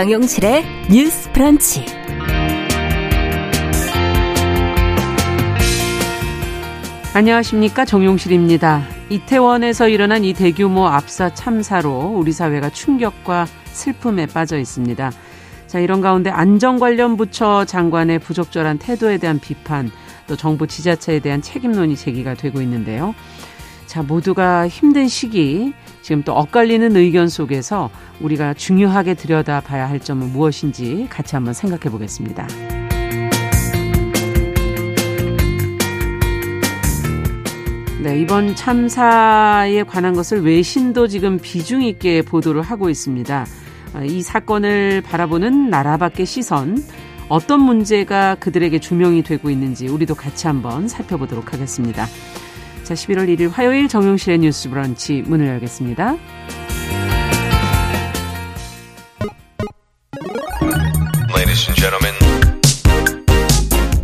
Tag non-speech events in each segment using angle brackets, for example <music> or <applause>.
정용실의 뉴스 프런치. 안녕하십니까 정용실입니다. 이태원에서 일어난 이 대규모 압사 참사로 우리 사회가 충격과 슬픔에 빠져 있습니다. 자, 이런 가운데 안전 관련 부처 장관의 부적절한 태도에 대한 비판, 또 정부 지자체에 대한 책임론이 제기가 되고 있는데요. 자, 모두가 힘든 시기, 지금 또 엇갈리는 의견 속에서 우리가 중요하게 들여다 봐야 할 점은 무엇인지 같이 한번 생각해 보겠습니다. 네, 이번 참사에 관한 것을 외신도 지금 비중 있게 보도를 하고 있습니다. 아, 이 사건을 바라보는 나라 밖의 시선, 어떤 문제가 그들에게 조명이 되고 있는지 우리도 같이 한번 살펴보도록 하겠습니다. 자, 11월 1일 화요일 정용실의 뉴스 브런치 문을 열겠습니다.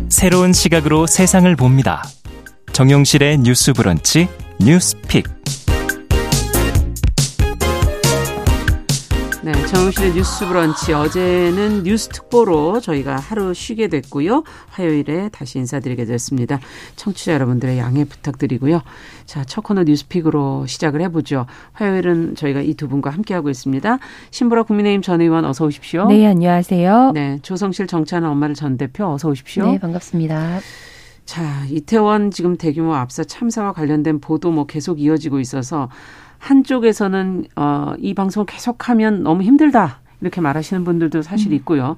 새로운 시각으로 세상을 봅니다. 정용실의 뉴스 브런치 뉴스픽. 네, 정용실의 뉴스 브런치 어제는 뉴스 특보로 저희가 하루 쉬게 됐고요. 화요일에 다시 인사드리게 됐습니다. 청취자 여러분들의 양해 부탁드리고요. 자, 첫 코너 뉴스픽으로 시작을 해보죠. 화요일은 저희가 이 두 분과 함께하고 있습니다. 신보라 국민의힘 전 의원 어서 오십시오. 네, 안녕하세요. 네, 조성실 정치하는 엄마를 전 대표 어서 오십시오. 네, 반갑습니다. 자, 이태원 지금 대규모 압사 참사와 관련된 보도 뭐 계속 이어지고 있어서 한쪽에서는 어, 이 방송을 계속하면 너무 힘들다. 이렇게 말하시는 분들도 사실 음. 있고요.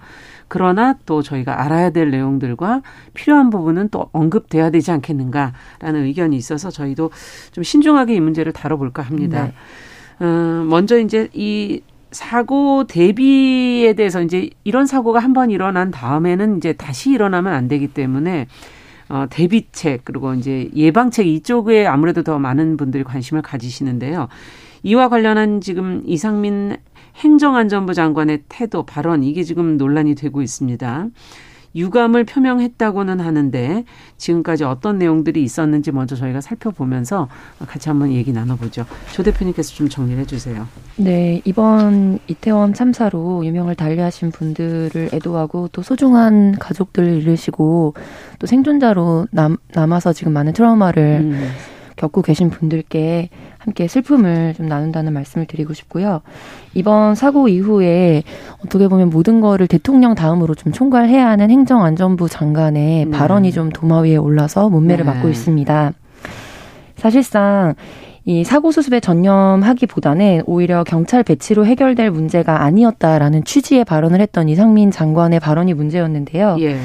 그러나 또 저희가 알아야 될 내용들과 필요한 부분은 또 언급돼야 되지 않겠는가라는 의견이 있어서 저희도 좀 신중하게 이 문제를 다뤄볼까 합니다. 네. 어, 먼저 이제 이 사고 대비에 대해서 이제 이런 사고가 한 번 일어난 다음에는 이제 다시 일어나면 안 되기 때문에 어, 대비책 그리고 이제 예방책 이쪽에 아무래도 더 많은 분들이 관심을 가지시는데요. 이와 관련한 지금 이상민 행정안전부 장관의 태도 발언 이게 지금 논란이 되고 있습니다. 유감을 표명했다고는 하는데 지금까지 어떤 내용들이 있었는지 먼저 저희가 살펴보면서 같이 한번 얘기 나눠보죠. 조 대표님께서 좀 정리해 주세요. 네, 이번 이태원 참사로 유명을 달리하신 분들을 애도하고 또 소중한 가족들을 잃으시고 또 생존자로 남, 남아서 지금 많은 트라우마를 음. 겪고 계신 분들께 함께 슬픔을 좀 나눈다는 말씀을 드리고 싶고요. 이번 사고 이후에 어떻게 보면 모든 거를 대통령 다음으로 좀 총괄해야 하는 행정안전부 장관의 네. 발언이 좀 도마 위에 올라서 문매를 네. 맞고 있습니다. 사실상 이 사고 수습에 전념하기보다는 오히려 경찰 배치로 해결될 문제가 아니었다라는 취지의 발언을 했던 이상민 장관의 발언이 문제였는데요. 예.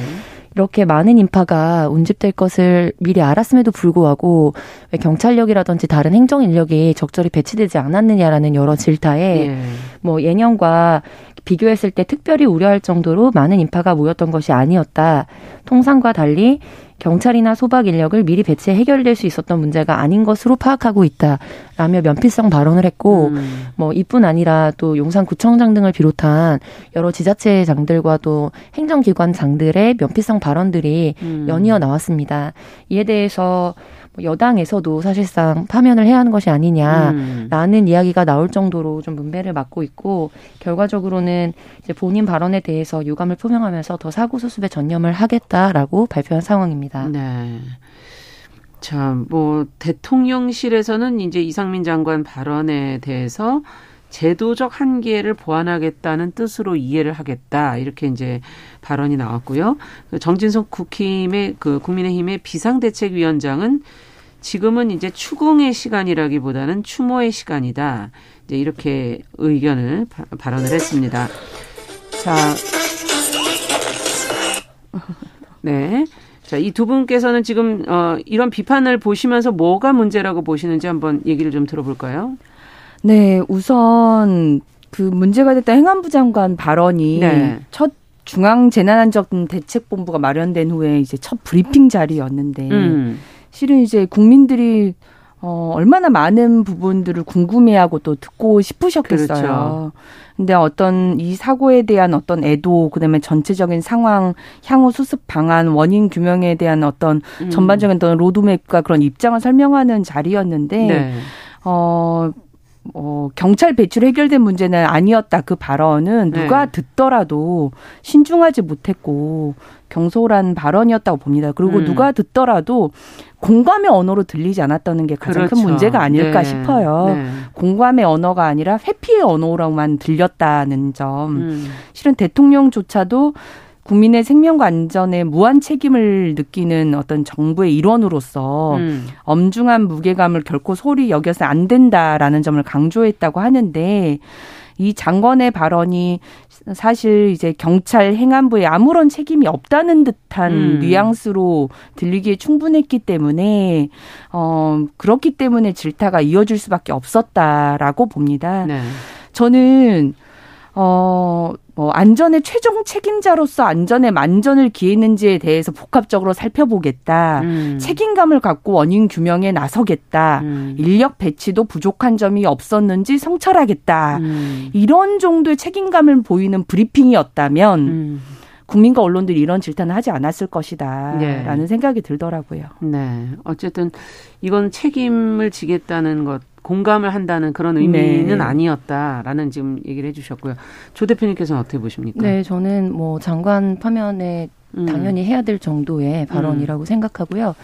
이렇게 많은 인파가 운집될 것을 미리 알았음에도 불구하고 왜 경찰력이라든지 다른 행정 인력이 적절히 배치되지 않았느냐라는 여러 질타에 예. 뭐 예년과 비교했을 때 특별히 우려할 정도로 많은 인파가 모였던 것이 아니었다. 통상과 달리 경찰이나 소박 인력을 미리 배치해 해결될 수 있었던 문제가 아닌 것으로 파악하고 있다라며 면피성 발언을 했고 음. 뭐 이뿐 아니라 또 용산구청장 등을 비롯한 여러 지자체장들과 또 행정기관장들의 면피성 발언들이 음. 연이어 나왔습니다. 이에 대해서 뭐 여당에서도 사실상 파면을 해야 하는 것이 아니냐라는 음. 이야기가 나올 정도로 좀 문매를 맞고 있고 결과적으로는 이제 본인 발언에 대해서 유감을 표명하면서 더 사고 수습에 전념을 하겠다라고 발표한 상황입니다. 네. 자, 뭐 대통령실에서는 이제 이상민 장관 발언에 대해서 제도적 한계를 보완하겠다는 뜻으로 이해를 하겠다 이렇게 이제 발언이 나왔고요. 그 정진석 국힘의 그 국민의힘의 비상대책위원장은 지금은 이제 추궁의 시간이라기보다는 추모의 시간이다. 이제 이렇게 의견을 발언을 했습니다. 자, <laughs> 네. 자, 이 두 분께서는 지금 어 이런 비판을 보시면서 뭐가 문제라고 보시는지 한번 얘기를 좀 들어볼까요? 네, 우선 그 문제가 됐던 행안부 장관 발언이 네. 첫 중앙재난안전대책본부가 마련된 후에 이제 첫 브리핑 자리였는데 음. 실은 이제 국민들이 어, 얼마나 많은 부분들을 궁금해하고 또 듣고 싶으셨겠어요. 그렇죠. 근데 어떤 이 사고에 대한 어떤 애도, 그 다음에 전체적인 상황, 향후 수습 방안, 원인 규명에 대한 어떤 음. 전반적인 어떤 로드맵과 그런 입장을 설명하는 자리였는데, 네. 어, 어, 경찰 배출 해결된 문제는 아니었다. 그 발언은 누가 네. 듣더라도 신중하지 못했고 경솔한 발언이었다고 봅니다. 그리고 음. 누가 듣더라도 공감의 언어로 들리지 않았다는 게 가장 그렇죠. 큰 문제가 아닐까 네. 싶어요. 네. 공감의 언어가 아니라 회피의 언어로만 들렸다는 점. 음. 실은 대통령조차도 국민의 생명과 안전에 무한 책임을 느끼는 어떤 정부의 일원으로서 음. 엄중한 무게감을 결코 소리 여겨서 안 된다라는 점을 강조했다고 하는데 이 장관의 발언이 사실 이제 경찰 행안부에 아무런 책임이 없다는 듯한 음. 뉘앙스로 들리기에 충분했기 때문에 어 그렇기 때문에 질타가 이어질 수밖에 없었다라고 봅니다. 네. 저는 어, 뭐, 안전의 최종 책임자로서 안전에 만전을 기했는지에 대해서 복합적으로 살펴보겠다. 음. 책임감을 갖고 원인 규명에 나서겠다. 음. 인력 배치도 부족한 점이 없었는지 성찰하겠다. 음. 이런 정도의 책임감을 보이는 브리핑이었다면, 음. 국민과 언론들이 이런 질타는 하지 않았을 것이다. 네. 라는 생각이 들더라고요. 네. 어쨌든 이건 책임을 지겠다는 것 공감을 한다는 그런 의미는 네. 아니었다라는 지금 얘기를 해주셨고요. 조 대표님께서는 어떻게 보십니까? 네, 저는 뭐 장관 파면에 음. 당연히 해야 될 정도의 발언이라고 음. 생각하고요.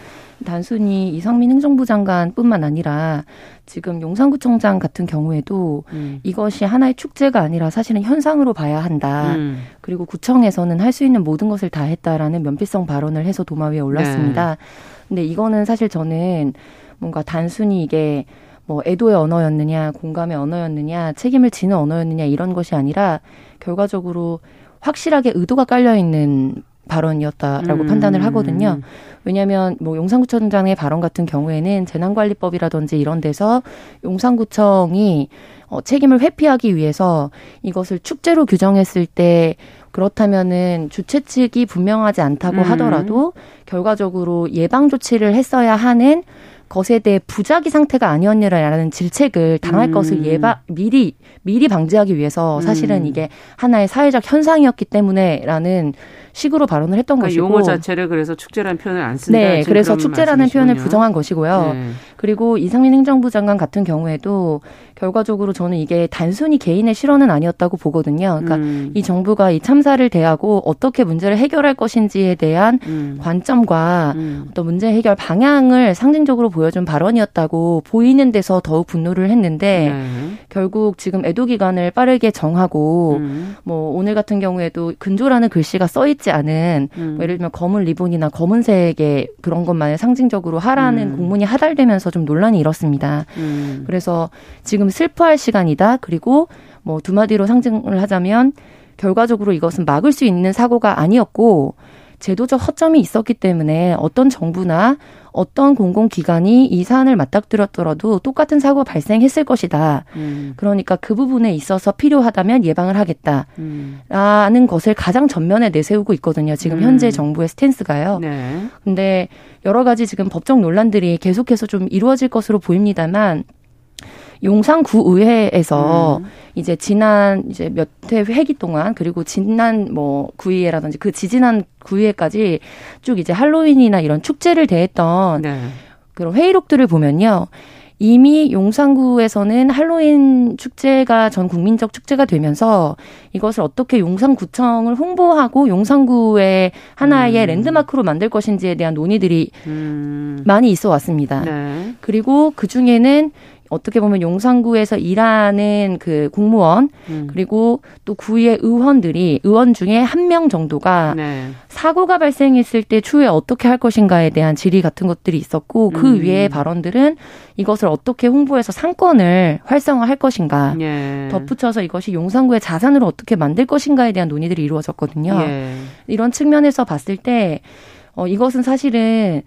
단순히 이상민 행정부 장관뿐만 아니라 지금 용산구청장 같은 경우에도 음. 이것이 하나의 축제가 아니라 사실은 현상으로 봐야 한다. 음. 그리고 구청에서는 할 수 있는 모든 것을 다 했다라는 면피성 발언을 해서 도마 위에 올랐습니다. 네. 근데 이거는 사실 저는 뭔가 단순히 이게 뭐 애도의 언어였느냐, 공감의 언어였느냐, 책임을 지는 언어였느냐 이런 것이 아니라 결과적으로 확실하게 의도가 깔려 있는 발언이었다라고 음. 판단을 하거든요. 왜냐하면 뭐 용산구청장의 발언 같은 경우에는 재난관리법이라든지 이런 데서 용산구청이 어, 책임을 회피하기 위해서 이것을 축제로 규정했을 때 그렇다면은 주최 측이 분명하지 않다고 음. 하더라도 결과적으로 예방 조치를 했어야 하는 것에 대해 부작위 상태가 아니었느라라는 질책을 당할 음. 것을 예방 미리 미리 방지하기 위해서 사실은 음. 이게 하나의 사회적 현상이었기 때문에라는 식으로 발언을 했던 그러니까 것이고 용어 자체를 그래서 축제라는 표현을 안 쓴다. 네, 그래서 축제라는 표현을 부정한 것이고요. 네. 그리고 이상민 행정부 장관 같은 경우에도 결과적으로 저는 이게 단순히 개인의 실언은 아니었다고 보거든요. 그러니까 음. 이 정부가 이 참사를 대하고 어떻게 문제를 해결할 것인지에 대한 음. 관점과 음. 어떤 문제 해결 방향을 상징적으로 보여준 발언이었다고 보이는 데서 더욱 분노를 했는데 네. 결국 지금 애도 기간을 빠르게 정하고 음. 뭐 오늘 같은 경우에도 근조라는 글씨가 써있 지 않은 음. 뭐 예를 들면 검은 리본이나 검은색의 그런 것만을 상징적으로 하라는 음. 공문이 하달되면서 좀 논란이 일었습니다. 그래서 지금 슬퍼할 시간이다. 그리고 뭐 두 마디로 상징을 하자면 결과적으로 이것은 막을 수 있는 사고가 아니었고 제도적 허점이 있었기 때문에 어떤 정부나 어떤 공공기관이 이 사안을 맞닥뜨렸더라도 똑같은 사고가 발생했을 것이다. 음. 그러니까 그 부분에 있어서 필요하다면 예방을 하겠다. 음. 라는 것을 가장 전면에 내세우고 있거든요. 지금 음. 현재 정부의 스탠스가요. 네. 근데 여러 가지 지금 법적 논란들이 계속해서 좀 이루어질 것으로 보입니다만 용산구의회에서 음. 이제 지난 이제 몇 회 회기 동안 그리고 지난 뭐 구의회라든지 그 지지난 구의회까지 쭉 이제 할로윈이나 이런 축제를 대했던 네. 그런 회의록들을 보면요. 이미 용산구에서는 할로윈 축제가 전 국민적 축제가 되면서 이것을 어떻게 용산구청을 홍보하고 용산구의 하나의 음. 랜드마크로 만들 것인지에 대한 논의들이 음. 많이 있어 왔습니다. 네. 그리고 그 중에는 어떻게 보면 용산구에서 일하는 그 공무원 음. 그리고 또 구의 의원들이 의원 중에 한 명 정도가 네. 사고가 발생했을 때 추후에 어떻게 할 것인가에 대한 질의 같은 것들이 있었고 그 음. 위에 발언들은 이것을 어떻게 홍보해서 상권을 활성화할 것인가 예. 덧붙여서 이것이 용산구의 자산으로 어떻게 만들 것인가에 대한 논의들이 이루어졌거든요. 예. 이런 측면에서 봤을 때 어, 이것은 사실은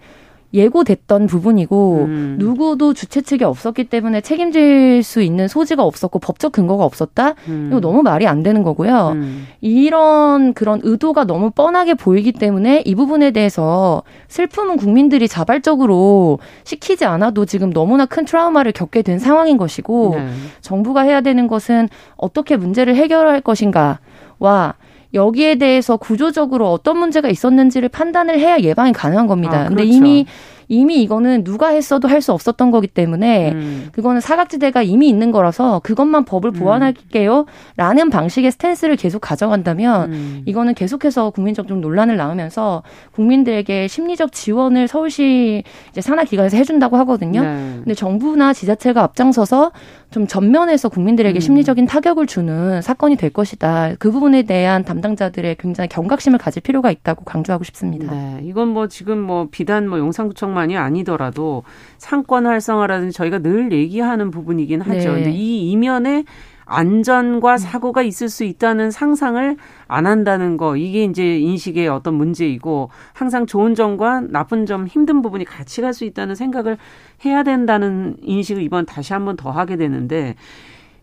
예고됐던 부분이고 음. 누구도 주최 측이 없었기 때문에 책임질 수 있는 소지가 없었고 법적 근거가 없었다. 음. 이거 너무 말이 안 되는 거고요. 음. 이런 그런 의도가 너무 뻔하게 보이기 때문에 이 부분에 대해서 슬픔은 국민들이 자발적으로 시키지 않아도 지금 너무나 큰 트라우마를 겪게 된 상황인 것이고 네. 정부가 해야 되는 것은 어떻게 문제를 해결할 것인가와 여기에 대해서 구조적으로 어떤 문제가 있었는지를 판단을 해야 예방이 가능한 겁니다. 아, 그렇죠. 근데 이미 이미 이거는 누가 했어도 할 수 없었던 거기 때문에 음. 그거는 사각지대가 이미 있는 거라서 그것만 법을 음. 보완할게요. 라는 방식의 스탠스를 계속 가져간다면 음. 이거는 계속해서 국민적 좀 논란을 낳으면서 국민들에게 심리적 지원을 서울시 이제 산하기관에서 해준다고 하거든요. 네. 근데 정부나 지자체가 앞장서서 좀 전면에서 국민들에게 음. 심리적인 타격을 주는 사건이 될 것이다. 그 부분에 대한 담당자들의 굉장히 경각심을 가질 필요가 있다고 강조하고 싶습니다. 네, 이건 뭐 지금 뭐 비단 뭐 용산구청만이 아니더라도 상권 활성화라든지 저희가 늘 얘기하는 부분이긴 하죠. 네. 근데 이 이면에 안전과 음. 사고가 있을 수 있다는 상상을 안 한다는 거 이게 이제 인식의 어떤 문제이고 항상 좋은 점과 나쁜 점 힘든 부분이 같이 갈 수 있다는 생각을 해야 된다는 인식을 이번 다시 한번 더 하게 되는데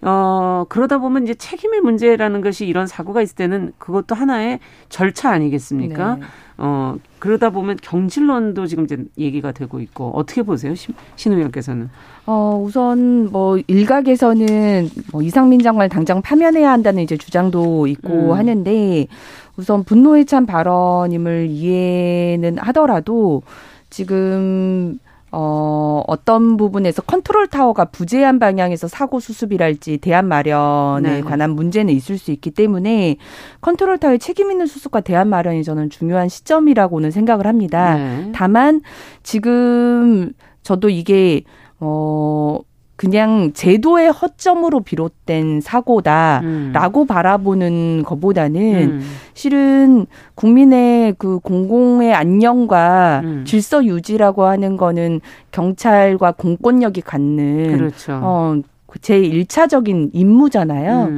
어, 그러다 보면 이제 책임의 문제라는 것이 이런 사고가 있을 때는 그것도 하나의 절차 아니겠습니까? 네. 어, 그러다 보면 경질론도 지금 이제 얘기가 되고 있고 어떻게 보세요? 신, 신 의원께서는? 어, 우선 뭐 일각에서는 뭐 이상민 장관 당장 파면해야 한다는 이제 주장도 있고 음. 하는데 우선 분노에 찬 발언임을 이해는 하더라도 지금 어, 어떤 부분에서 컨트롤 타워가 부재한 방향에서 사고 수습이랄지 대안 마련에 네. 관한 문제는 있을 수 있기 때문에 컨트롤 타워의 책임 있는 수습과 대안 마련이 저는 중요한 시점이라고는 생각을 합니다. 네. 다만 지금 저도 이게 어 그냥 제도의 허점으로 비롯된 사고다라고 음. 바라보는 것보다는 음. 실은 국민의 그 공공의 안녕과 음. 질서 유지라고 하는 거는 경찰과 공권력이 갖는 그렇죠. 어, 제 1차적인 임무잖아요.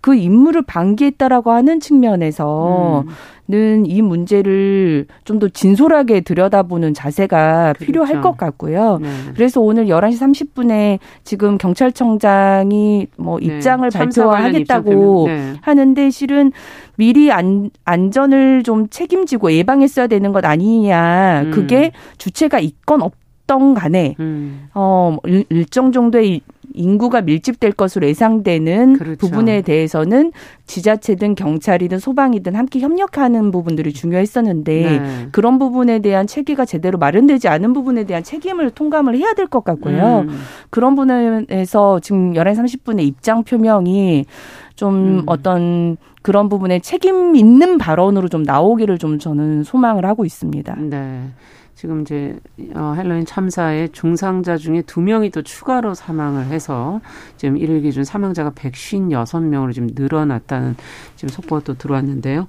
음. 그 임무를 방기했다라고 하는 측면에서 음. 는이 문제를 좀 더 진솔하게 들여다보는 자세가 그렇죠. 필요할 것 같고요. 네. 그래서 오늘 11시 30분에 지금 경찰청장이 뭐 네. 입장을 네. 발표하겠다고 네. 하는데 실은 미리 안, 안전을 좀 책임지고 예방했어야 되는 것 아니냐. 음. 그게 주체가 있건 없던 간에 음. 어 일정 정도의 인구가 밀집될 것으로 예상되는 그렇죠. 부분에 대해서는 지자체든 경찰이든 소방이든 함께 협력하는 부분들이 중요했었는데 네. 그런 부분에 대한 체계가 제대로 마련되지 않은 부분에 대한 책임을 통감을 해야 될 것 같고요. 음. 그런 부분에서 지금 11시 30분에 입장 표명이 좀 음. 어떤 그런 부분에 책임 있는 발언으로 좀 나오기를 좀 저는 소망을 하고 있습니다. 네. 지금 이제 어, 헬로윈 참사의 중상자 중에 두 명이 또 추가로 사망을 해서 지금 일일 기준 사망자가 156명으로 지금 늘어났다는 지금 속보가 또 들어왔는데요.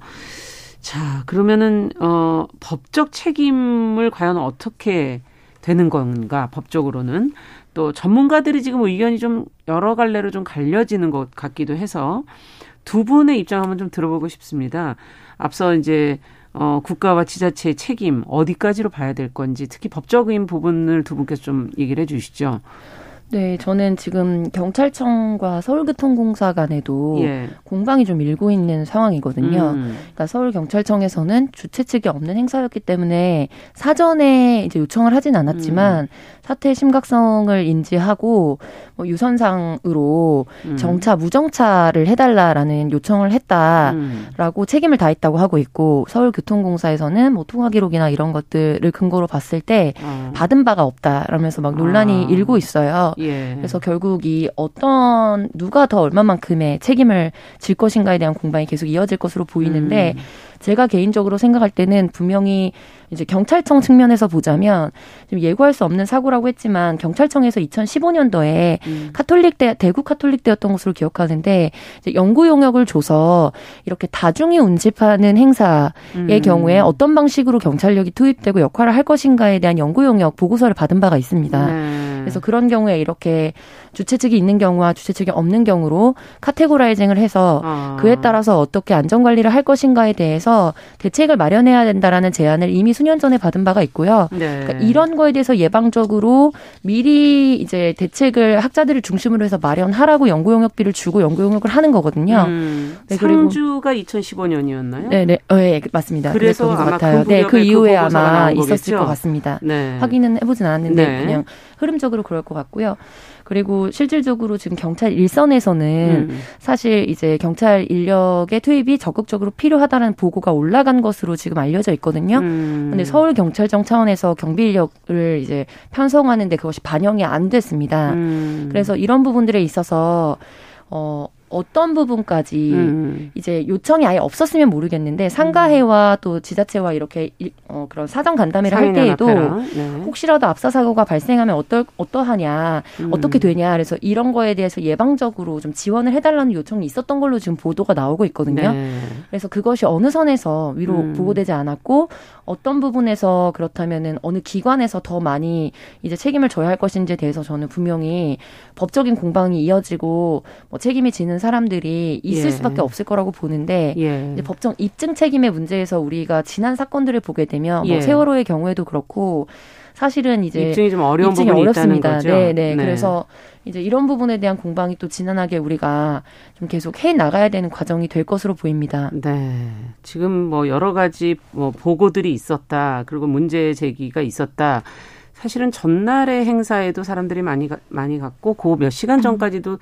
자, 그러면은 어 법적 책임을 과연 어떻게 되는 건가 법적으로는 또 전문가들이 지금 의견이 좀 여러 갈래로 좀 갈려지는 것 같기도 해서 두 분의 입장 한번 좀 들어보고 싶습니다. 앞서 이제 어, 국가와 지자체의 책임 어디까지로 봐야 될 건지 특히 법적인 부분을 두 분께서 좀 얘기를 해 주시죠. 네, 저는 지금 경찰청과 서울교통공사 간에도 예. 공방이 좀 일고 있는 상황이거든요. 음. 그러니까 서울경찰청에서는 주최 측이 없는 행사였기 때문에 사전에 이제 요청을 하진 않았지만 음. 사태의 심각성을 인지하고 뭐 유선상으로 음. 정차 무정차를 해달라라는 요청을 했다라고 음. 책임을 다했다고 하고 있고 서울교통공사에서는 뭐 통화 기록이나 이런 것들을 근거로 봤을 때 어. 받은 바가 없다라면서 막 논란이 아. 일고 있어요. 예. 그래서 결국 이 어떤 누가 더 얼마만큼의 책임을 질 것인가에 대한 공방이 계속 이어질 것으로 보이는데 음. 제가 개인적으로 생각할 때는 분명히 이제 경찰청 측면에서 보자면 좀 예고할 수 없는 사고라고 했지만 경찰청에서 2015년도에 음. 카톨릭 대 대구 카톨릭 대였던 것으로 기억하는데 이제 연구 용역을 줘서 이렇게 다중이 운집하는 행사의 음. 경우에 어떤 방식으로 경찰력이 투입되고 역할을 할 것인가에 대한 연구 용역 보고서를 받은 바가 있습니다. 네. 그래서 그런 경우에 이렇게 주최 측이 있는 경우와 주최 측이 없는 경우로 카테고라이징을 해서 아. 그에 따라서 어떻게 안전 관리를 할 것인가에 대해서 대책을 마련해야 된다라는 제안을 이미 수년 전에 받은 바가 있고요. 네. 그러니까 이런 거에 대해서 예방적으로 미리 이제 대책을 학자들을 중심으로 해서 마련하라고 연구 용역비를 주고 연구 용역을 하는 거거든요. 음. 네, 상주가 2015년이었나요? 네, 네, 어, 네 맞습니다. 그래서 것 같아요. 그 네, 그 이후에 그 아마 있었을 것 같습니다. 네. 확인은 해보진 않았는데 네. 그냥 흐름적으로 상대적으로 그럴 것 같고요. 그리고 실질적으로 지금 경찰 일선에서는 음. 사실 이제 경찰 인력의 투입이 적극적으로 필요하다는 보고가 올라간 것으로 지금 알려져 있거든요. 음. 근데 서울 경찰청 차원에서 경비 인력을 이제 편성하는데 그것이 반영이 안 됐습니다. 음. 그래서 이런 부분들에 있어서 어 어떤 부분까지 음. 이제 요청이 아예 없었으면 모르겠는데 상가회와 또 지자체와 이렇게 어, 그런 사정 간담회를 할 때에도 네. 혹시라도 압사 사고가 발생하면 어떨 어떠하냐 음. 어떻게 되냐 그래서 이런 거에 대해서 예방적으로 좀 지원을 해달라는 요청이 있었던 걸로 지금 보도가 나오고 있거든요. 네. 그래서 그것이 어느 선에서 위로 음. 보고되지 않았고 어떤 부분에서 그렇다면은 어느 기관에서 더 많이 이제 책임을 져야 할 것인지에 대해서 저는 분명히 법적인 공방이 이어지고 뭐 책임이 지는 사람들이 있을 예. 수밖에 없을 거라고 보는데 예. 이제 법정 입증 책임의 문제에서 우리가 지난 사건들을 보게 되면 뭐 예. 뭐 세월호의 경우에도 그렇고 사실은 이제 입증이 좀 어려운 입증이 부분이 어렵습니다. 있다는 거죠. 네, 네, 네. 그래서 이제 이런 부분에 대한 공방이 또 지난하게 우리가 좀 계속 해 나가야 되는 과정이 될 것으로 보입니다. 네. 지금 뭐 여러 가지 뭐 보고들이 있었다. 그리고 문제 제기가 있었다. 사실은 전날의 행사에도 사람들이 많이 가, 많이 갔고 그 몇 시간 음. 전까지도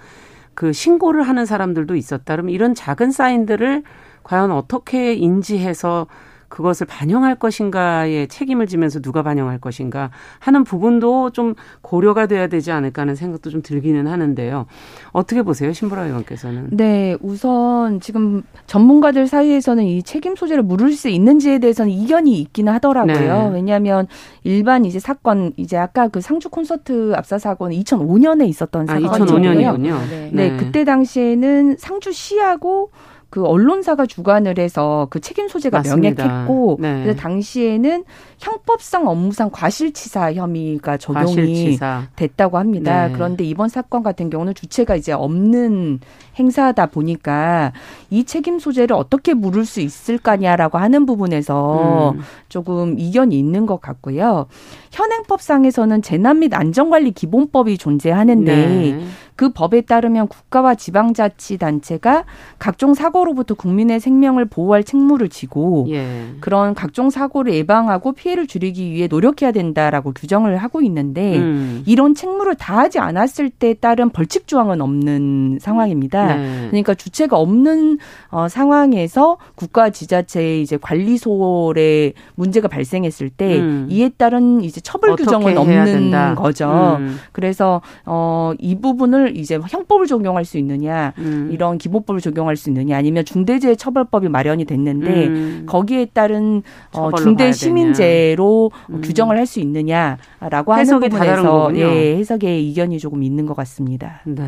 그 신고를 하는 사람들도 있었다. 그러면 이런 작은 사인들을 과연 어떻게 인지해서 그것을 반영할 것인가에 책임을 지면서 누가 반영할 것인가 하는 부분도 좀 고려가 돼야 되지 않을까 하는 생각도 좀 들기는 하는데요. 어떻게 보세요, 신보라 의원께서는? 네, 우선 지금 전문가들 사이에서는 이 책임 소재를 물을 수 있는지에 대해서는 이견이 있기는 하더라고요. 네. 왜냐하면 일반 이제 사건 이제 아까 그 상주 콘서트 압사 사고는 2005년에 있었던 아, 사건이고요. 2005년이군요. 네. 네, 그때 당시에는 상주시하고 그 언론사가 주관을 해서 그 책임 소재가 맞습니다. 명백했고 네. 그래서 당시에는 형법상 업무상 과실치사 혐의가 적용이 과실치사. 됐다고 합니다. 네. 그런데 이번 사건 같은 경우는 주체가 이제 없는 행사다 보니까 이 책임 소재를 어떻게 물을 수 있을까냐라고 하는 부분에서 음. 조금 이견이 있는 것 같고요. 현행법상에서는 재난 및 안전관리 기본법이 존재하는데 네. 그 법에 따르면 국가와 지방자치단체가 각종 사고로부터 국민의 생명을 보호할 책무를 지고 예. 그런 각종 사고를 예방하고 피해를 줄이기 위해 노력해야 된다라고 규정을 하고 있는데 음. 이런 책무를 다하지 않았을 때 따른 벌칙 조항은 없는 상황입니다. 네. 그러니까 주체가 없는 어, 상황에서 국가 지자체의 이제 관리소에 문제가 발생했을 때 음. 이에 따른 이제 처벌 규정은 없는 된다. 거죠. 음. 그래서 어, 이 부분을 이제 형법을 적용할 수 있느냐 음. 이런 기본법을 적용할 수 있느냐 아니면 중대재해처벌법이 마련이 됐는데 음. 거기에 따른 어, 중대 시민죄로 음. 규정을 할 수 있느냐라고 하는 부분에서 예, 해석의 이견이 조금 있는 것 같습니다. 네.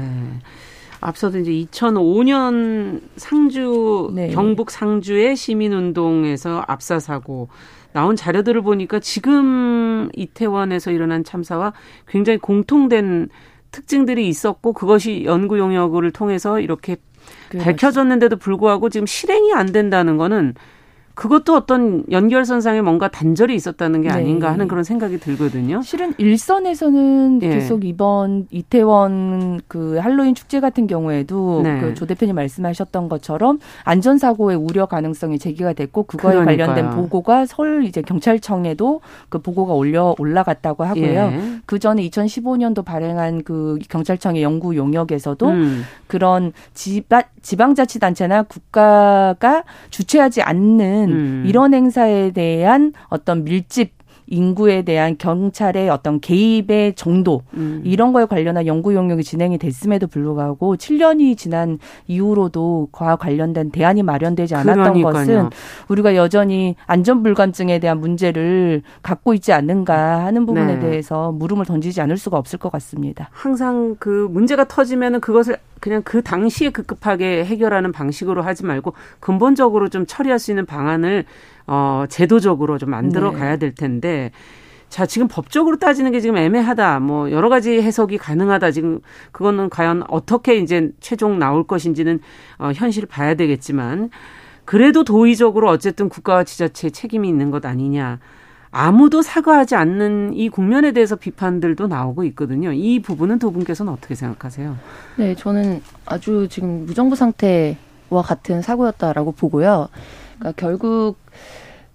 앞서도 이제 2005년 상주 네. 경북 상주의 시민운동에서 압사 사고 나온 자료들을 보니까 지금 이태원에서 일어난 참사와 굉장히 공통된 특징들이 있었고 그것이 연구 용역을 통해서 이렇게 밝혀졌는데도 불구하고 지금 실행이 안 된다는 거는 그것도 어떤 연결선상에 뭔가 단절이 있었다는 게 네. 아닌가 하는 그런 생각이 들거든요. 실은 일선에서는 예. 계속 이번 이태원 그 할로윈 축제 같은 경우에도 네. 그조 대표님 말씀하셨던 것처럼 안전사고의 우려 가능성이 제기가 됐고 그거에 그러니까요. 관련된 보고가 서울 이제 경찰청에도 그 보고가 올려 올라갔다고 하고요. 예. 그 전에 2015년도 발행한 그 경찰청의 연구 용역에서도 음. 그런 지방 지방자치단체나 국가가 주최하지 않는 음. 이런 행사에 대한 어떤 밀집 인구에 대한 경찰의 어떤 개입의 정도 음. 이런 거에 관련한 연구 용역이 진행이 됐음에도 불구하고 7년이 지난 이후로도 그와 관련된 대안이 마련되지 않았던 그러니까요. 것은 우리가 여전히 안전 불감증에 대한 문제를 갖고 있지 않는가 하는 부분에 네. 대해서 물음을 던지지 않을 수가 없을 것 같습니다. 항상 그 문제가 터지면은 그것을 그냥 그 당시에 급급하게 해결하는 방식으로 하지 말고 근본적으로 좀 처리할 수 있는 방안을 어, 제도적으로 좀 만들어 네. 가야 될 텐데, 자, 지금 법적으로 따지는 게 지금 애매하다. 뭐, 여러 가지 해석이 가능하다. 지금, 그거는 과연 어떻게 이제 최종 나올 것인지는, 어, 현실을 봐야 되겠지만, 그래도 도의적으로 어쨌든 국가와 지자체의 책임이 있는 것 아니냐. 아무도 사과하지 않는 이 국면에 대해서 비판들도 나오고 있거든요. 이 부분은 두 분께서는 어떻게 생각하세요? 네, 저는 아주 지금 무정부 상태와 같은 사고였다라고 보고요. 그러니까 결국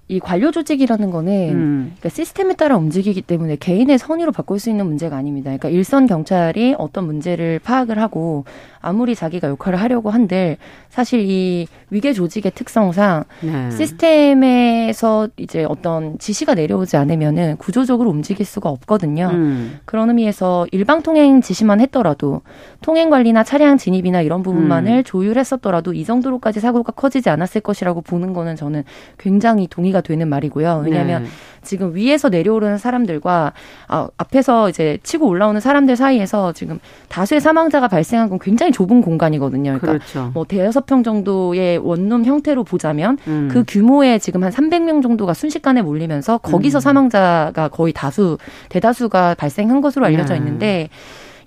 이 관료 조직이라는 거는 음. 그러니까 시스템에 따라 움직이기 때문에 개인의 선의로 바꿀 수 있는 문제가 아닙니다. 그러니까 일선 경찰이 어떤 문제를 파악을 하고 아무리 자기가 역할을 하려고 한들 사실 이 위계 조직의 특성상 네. 시스템에서 이제 어떤 지시가 내려오지 않으면은 구조적으로 움직일 수가 없거든요. 음. 그런 의미에서 일방 통행 지시만 했더라도 통행 관리나 차량 진입이나 이런 부분만을 음. 조율했었더라도 이 정도로까지 사고가 커지지 않았을 것이라고 보는 거는 저는 굉장히 동의가 되는 말이고요. 왜냐하면 네. 지금 위에서 내려오르는 사람들과 아, 앞에서 이제 치고 올라오는 사람들 사이에서 지금 다수의 사망자가 발생한 건 굉장히 좁은 공간이거든요. 그러니까 그렇죠. 뭐 대여섯 평 정도의 원룸 형태로 보자면 음. 그 규모의 지금 한 300명 정도가 순식간에 몰리면서 거기서 음. 사망자가 거의 다수 대다수가 발생한 것으로 알려져 네. 있는데 네.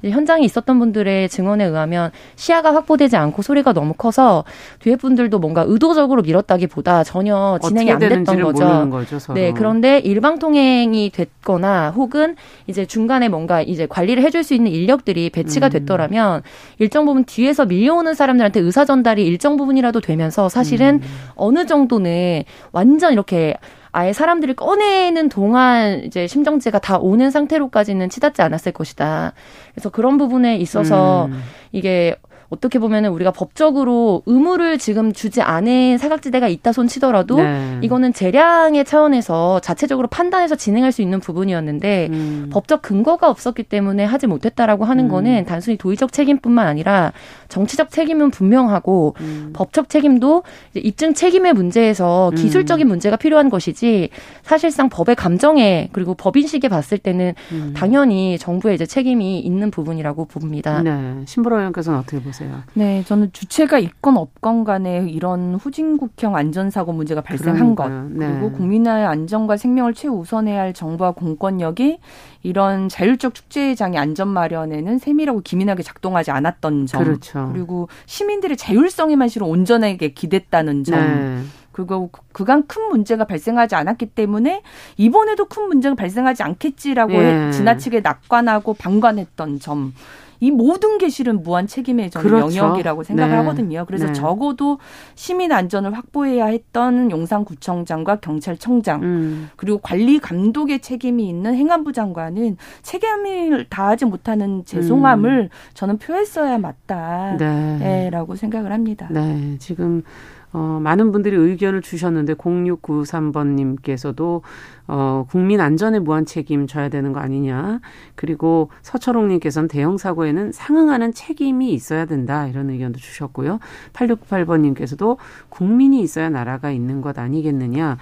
현장에 있었던 분들의 증언에 의하면 시야가 확보되지 않고 소리가 너무 커서 뒤에 분들도 뭔가 의도적으로 밀었다기보다 전혀 진행이 안 됐던 거죠. 거죠 네, 그런데 일방 통행이 됐거나 혹은 이제 중간에 뭔가 이제 관리를 해줄 수 있는 인력들이 배치가 음. 됐더라면 일정 부분 뒤에서 밀려오는 사람들한테 의사 전달이 일정 부분이라도 되면서 사실은 음. 어느 정도는 완전 이렇게 아예 사람들이 꺼내는 동안 이제 심정지가 다 오는 상태로까지는 치닫지 않았을 것이다. 그래서 그런 부분에 있어서 음. 이게 어떻게 보면 은 우리가 법적으로 의무를 지금 주지 않은 사각지대가 있다 손 치더라도 네. 이거는 재량의 차원에서 자체적으로 판단해서 진행할 수 있는 부분이었는데 음. 법적 근거가 없었기 때문에 하지 못했다라고 하는 음. 거는 단순히 도의적 책임뿐만 아니라 정치적 책임은 분명하고 음. 법적 책임도 입증 책임의 문제에서 음. 기술적인 문제가 필요한 것이지 사실상 법의 감정에 그리고 법인식에 봤을 때는 음. 당연히 정부의 이제 책임이 있는 부분이라고 봅니다. 네. 신보라 의원께서는 어떻게 보세요? 보세요? 네, 저는 주체가 있건 없건 간에 이런 후진국형 안전사고 문제가 발생한 그러니까요. 것, 그리고 네. 국민의 안전과 생명을 최우선해야 할 정부와 공권력이 이런 자율적 축제장의 안전 마련에는 세밀하고 기민하게 작동하지 않았던 점, 그렇죠. 그리고 시민들의 자율성에만 실은 온전하게 기댔다는 점. 네. 그리고 그간 큰 문제가 발생하지 않았기 때문에 이번에도 큰 문제가 발생하지 않겠지라고 예. 지나치게 낙관하고 방관했던 점 이 모든 게 실은 무한 책임의 저는 그렇죠. 영역이라고 생각을 네. 하거든요. 그래서 네. 적어도 시민 안전을 확보해야 했던 용산구청장과 경찰청장 음. 그리고 관리 감독의 책임이 있는 행안부 장관은 책임을 다하지 못하는 죄송함을 음. 저는 표했어야 맞다라고 네. 생각을 합니다. 네, 지금 어, 많은 분들이 의견을 주셨는데 0693번님께서도 어, 국민 안전에 무한 책임 져야 되는 거 아니냐. 그리고 서철홍님께서는 대형 사고에는 상응하는 책임이 있어야 된다 이런 의견도 주셨고요. 8698번님께서도 국민이 있어야 나라가 있는 것 아니겠느냐.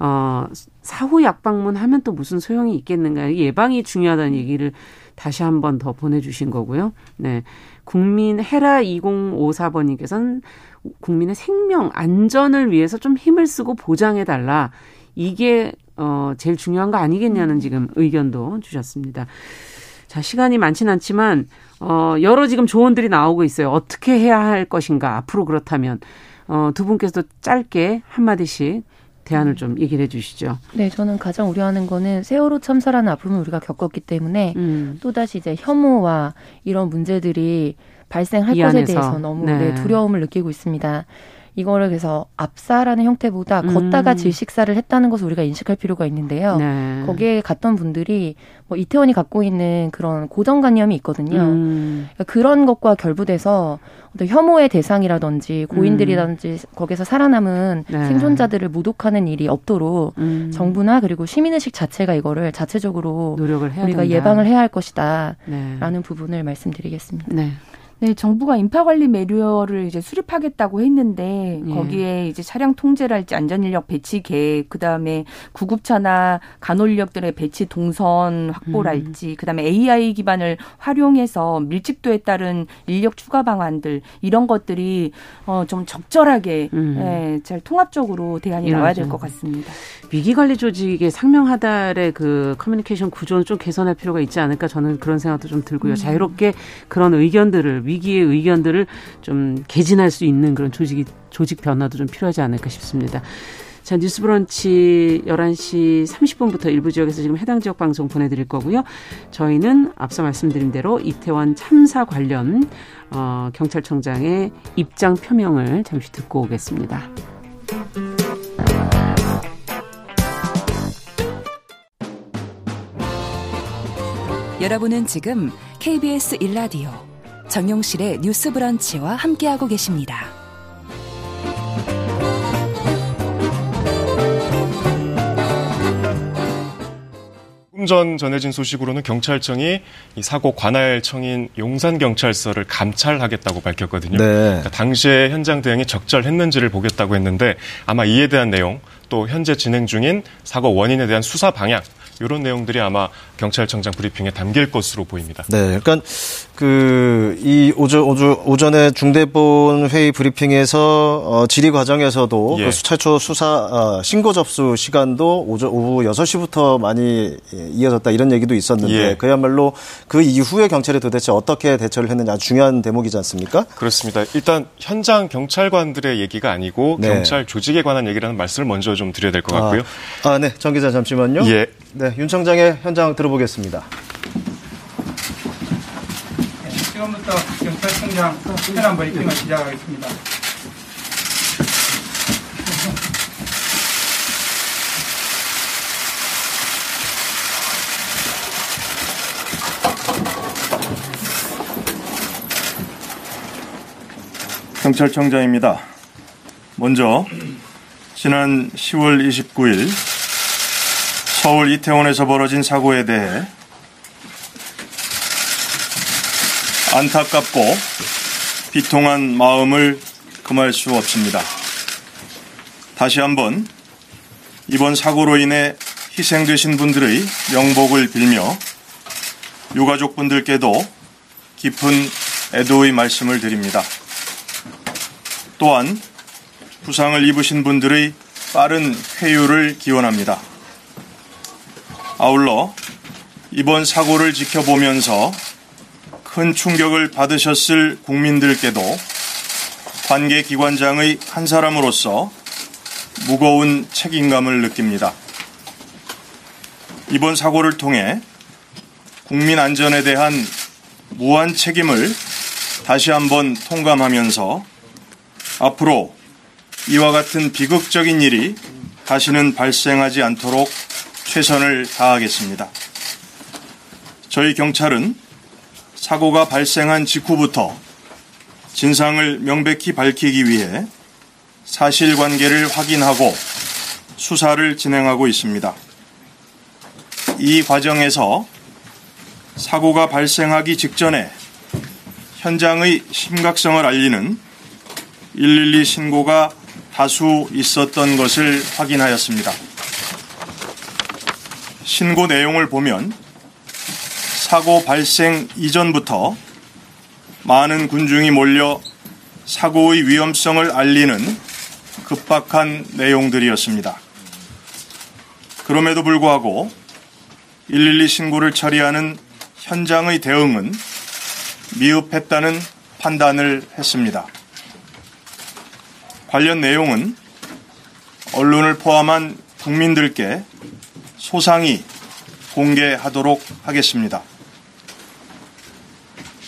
어, 사후 약방문 하면 또 무슨 소용이 있겠는가. 예방이 중요하다는 얘기를 다시 한 번 더 보내주신 거고요. 네. 국민 헤라 2054번님께서는 국민의 생명 안전을 위해서 좀 힘을 쓰고 보장해 달라. 이게 어 제일 중요한 거 아니겠냐는 지금 의견도 주셨습니다. 자, 시간이 많지는 않지만 어 여러 지금 조언들이 나오고 있어요. 어떻게 해야 할 것인가? 앞으로 그렇다면 어 두 분께서도 짧게 한 마디씩 대안을 좀 얘기를 해 주시죠. 네, 저는 가장 우려하는 거는 세월호 참사라는 아픔을 우리가 겪었기 때문에 음. 또 다시 이제 혐오와 이런 문제들이 발생할 것에. 대해서 너무 네. 네, 두려움을 느끼고 있습니다. 이거를 그래서 압사라는 형태보다 음. 걷다가 질식사를 했다는 것을 우리가 인식할 필요가 있는데요. 네. 거기에 갔던 분들이 뭐 이태원이 갖고 있는 그런 고정관념이 있거든요. 음. 그러니까 그런 것과 결부돼서 어떤 혐오의 대상이라든지 고인들이라든지 음. 거기서 살아남은 네. 생존자들을 모독하는 일이 없도록 음. 정부나 그리고 시민의식 자체가 이거를 자체적으로 노력을 해야 우리가 된다. 예방을 해야 할 것이다라는 네. 부분을 말씀드리겠습니다. 네. 네, 정부가 인파관리 매뉴얼을 이제 수립하겠다고 했는데 예. 거기에 이제 차량 통제랄지 안전인력 배치 계획, 그다음에 구급차나 간호인력들의 배치 동선 확보랄지, 음. 그다음에 AI 기반을 활용해서 밀집도에 따른 인력 추가 방안들 이런 것들이 어 좀 적절하게 음. 예, 잘 통합적으로 대안이 이러죠. 나와야 될 것 같습니다. 위기관리 조직의 상명하달의 그 커뮤니케이션 구조는 좀 개선할 필요가 있지 않을까 저는 그런 생각도 좀 들고요. 음. 자유롭게 그런 의견들을 위기의 의견들을 좀 개진할 수 있는 그런 조직이 조직 변화도 좀 필요하지 않을까 싶습니다. 자, 뉴스 브런치 11시 30분부터 일부 지역에서 지금 해당 지역 방송 보내드릴 거고요. 저희는 앞서 말씀드린 대로 이태원 참사 관련, 어, 경찰청장의 입장 표명을 잠시 듣고 오겠습니다. 여러분은 지금 KBS 1라디오 정용실의 뉴스 브런치와 함께하고 계십니다. 전 전해진 소식으로는 경찰청이 이 사고 관할청인 용산경찰서를 감찰하겠다고 밝혔거든요. 네. 그러니까 당시에 현장 대응이 적절했는지를 보겠다고 했는데 아마 이에 대한 내용 또 현재 진행 중인 사고 원인에 대한 수사 방향 이런 내용들이 아마 경찰청장 브리핑에 담길 것으로 보입니다. 네, 그러니까 그이 오전 오전 에 중대본 회의 브리핑에서 어, 질의 과정에서도 예. 그 최초 수사 어, 신고 접수 시간도 오전 오후 6시부터 많이 이어졌다 이런 얘기도 있었는데 예. 그야말로 그 이후에 경찰이 도대체 어떻게 대처를 했느냐 중요한 대목이지 않습니까? 그렇습니다. 일단 현장 경찰관들의 얘기가 아니고 네. 경찰 조직에 관한 얘기라는 말씀을 먼저 좀 드려야 될 것 같고요. 아, 아, 네, 정 기자 잠시만요. 예. 네, 윤 청장의 현장 들어보겠습니다. 네, 지금부터 경찰청장 현안 브리핑을 시작하겠습니다. 경찰청장입니다. 먼저 지난 10월 29일 서울 이태원에서 벌어진 사고에 대해 안타깝고 비통한 마음을 금할 수 없습니다. 다시 한번 이번 사고로 인해 희생되신 분들의 명복을 빌며 유가족분들께도 깊은 애도의 말씀을 드립니다. 또한 부상을 입으신 분들의 빠른 쾌유를 기원합니다. 아울러 이번 사고를 지켜보면서 큰 충격을 받으셨을 국민들께도 관계기관장의 한 사람으로서 무거운 책임감을 느낍니다. 이번 사고를 통해 국민 안전에 대한 무한 책임을 다시 한번 통감하면서 앞으로 이와 같은 비극적인 일이 다시는 발생하지 않도록 최선을 다하겠습니다. 저희 경찰은 사고가 발생한 직후부터 진상을 명백히 밝히기 위해 사실관계를 확인하고 수사를 진행하고 있습니다. 이 과정에서 사고가 발생하기 직전에 현장의 심각성을 알리는 112 신고가 다수 있었던 것을 확인하였습니다. 신고 내용을 보면 사고 발생 이전부터 많은 군중이 몰려 사고의 위험성을 알리는 급박한 내용들이었습니다. 그럼에도 불구하고 112 신고를 처리하는 현장의 대응은 미흡했다는 판단을 했습니다. 관련 내용은 언론을 포함한 국민들께 소상히 공개하도록 하겠습니다.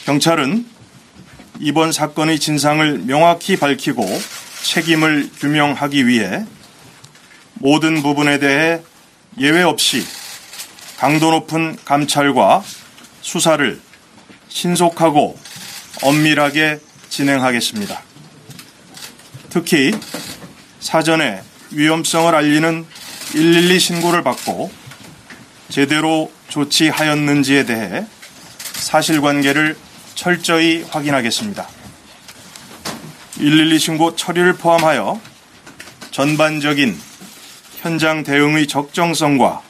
경찰은 이번 사건의 진상을 명확히 밝히고 책임을 규명하기 위해 모든 부분에 대해 예외 없이 강도 높은 감찰과 수사를 신속하고 엄밀하게 진행하겠습니다. 특히 사전에 위험성을 알리는 112 신고를 받고 제대로 조치하였는지에 대해 사실관계를 철저히 확인하겠습니다. 112 신고 처리를 포함하여 전반적인 현장 대응의 적정성과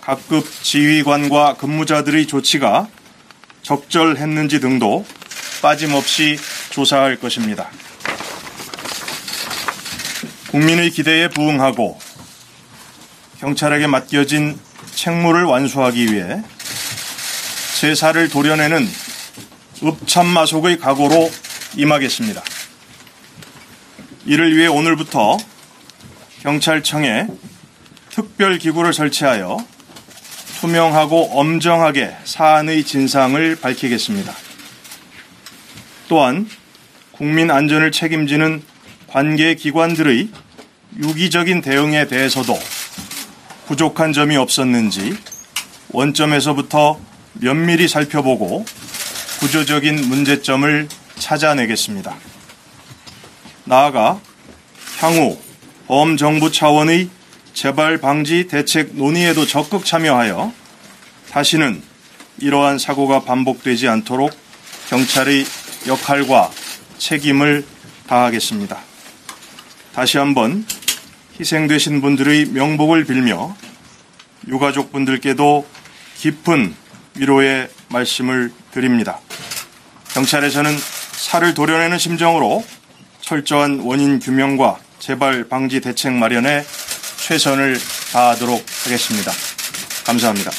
각급 지휘관과 근무자들의 조치가 적절했는지 등도 빠짐없이 조사할 것입니다. 국민의 기대에 부응하고 경찰에게 맡겨진 책무를 완수하기 위해 제사를 도려내는 읍참마속의 각오로 임하겠습니다. 이를 위해 오늘부터 경찰청에 특별기구를 설치하여 투명하고 엄정하게 사안의 진상을 밝히겠습니다. 또한 국민 안전을 책임지는 관계 기관들의 유기적인 대응에 대해서도 부족한 점이 없었는지 원점에서부터 면밀히 살펴보고 구조적인 문제점을 찾아내겠습니다. 나아가 향후 범정부 차원의 재발 방지 대책 논의에도 적극 참여하여 다시는 이러한 사고가 반복되지 않도록 경찰의 역할과 책임을 다하겠습니다. 다시 한번 희생되신 분들의 명복을 빌며 유가족 분들께도 깊은 위로의 말씀을 드립니다. 경찰에서는 살을 도려내는 심정으로 철저한 원인 규명과 재발 방지 대책 마련에 최선을 다하도록 하겠습니다. 감사합니다.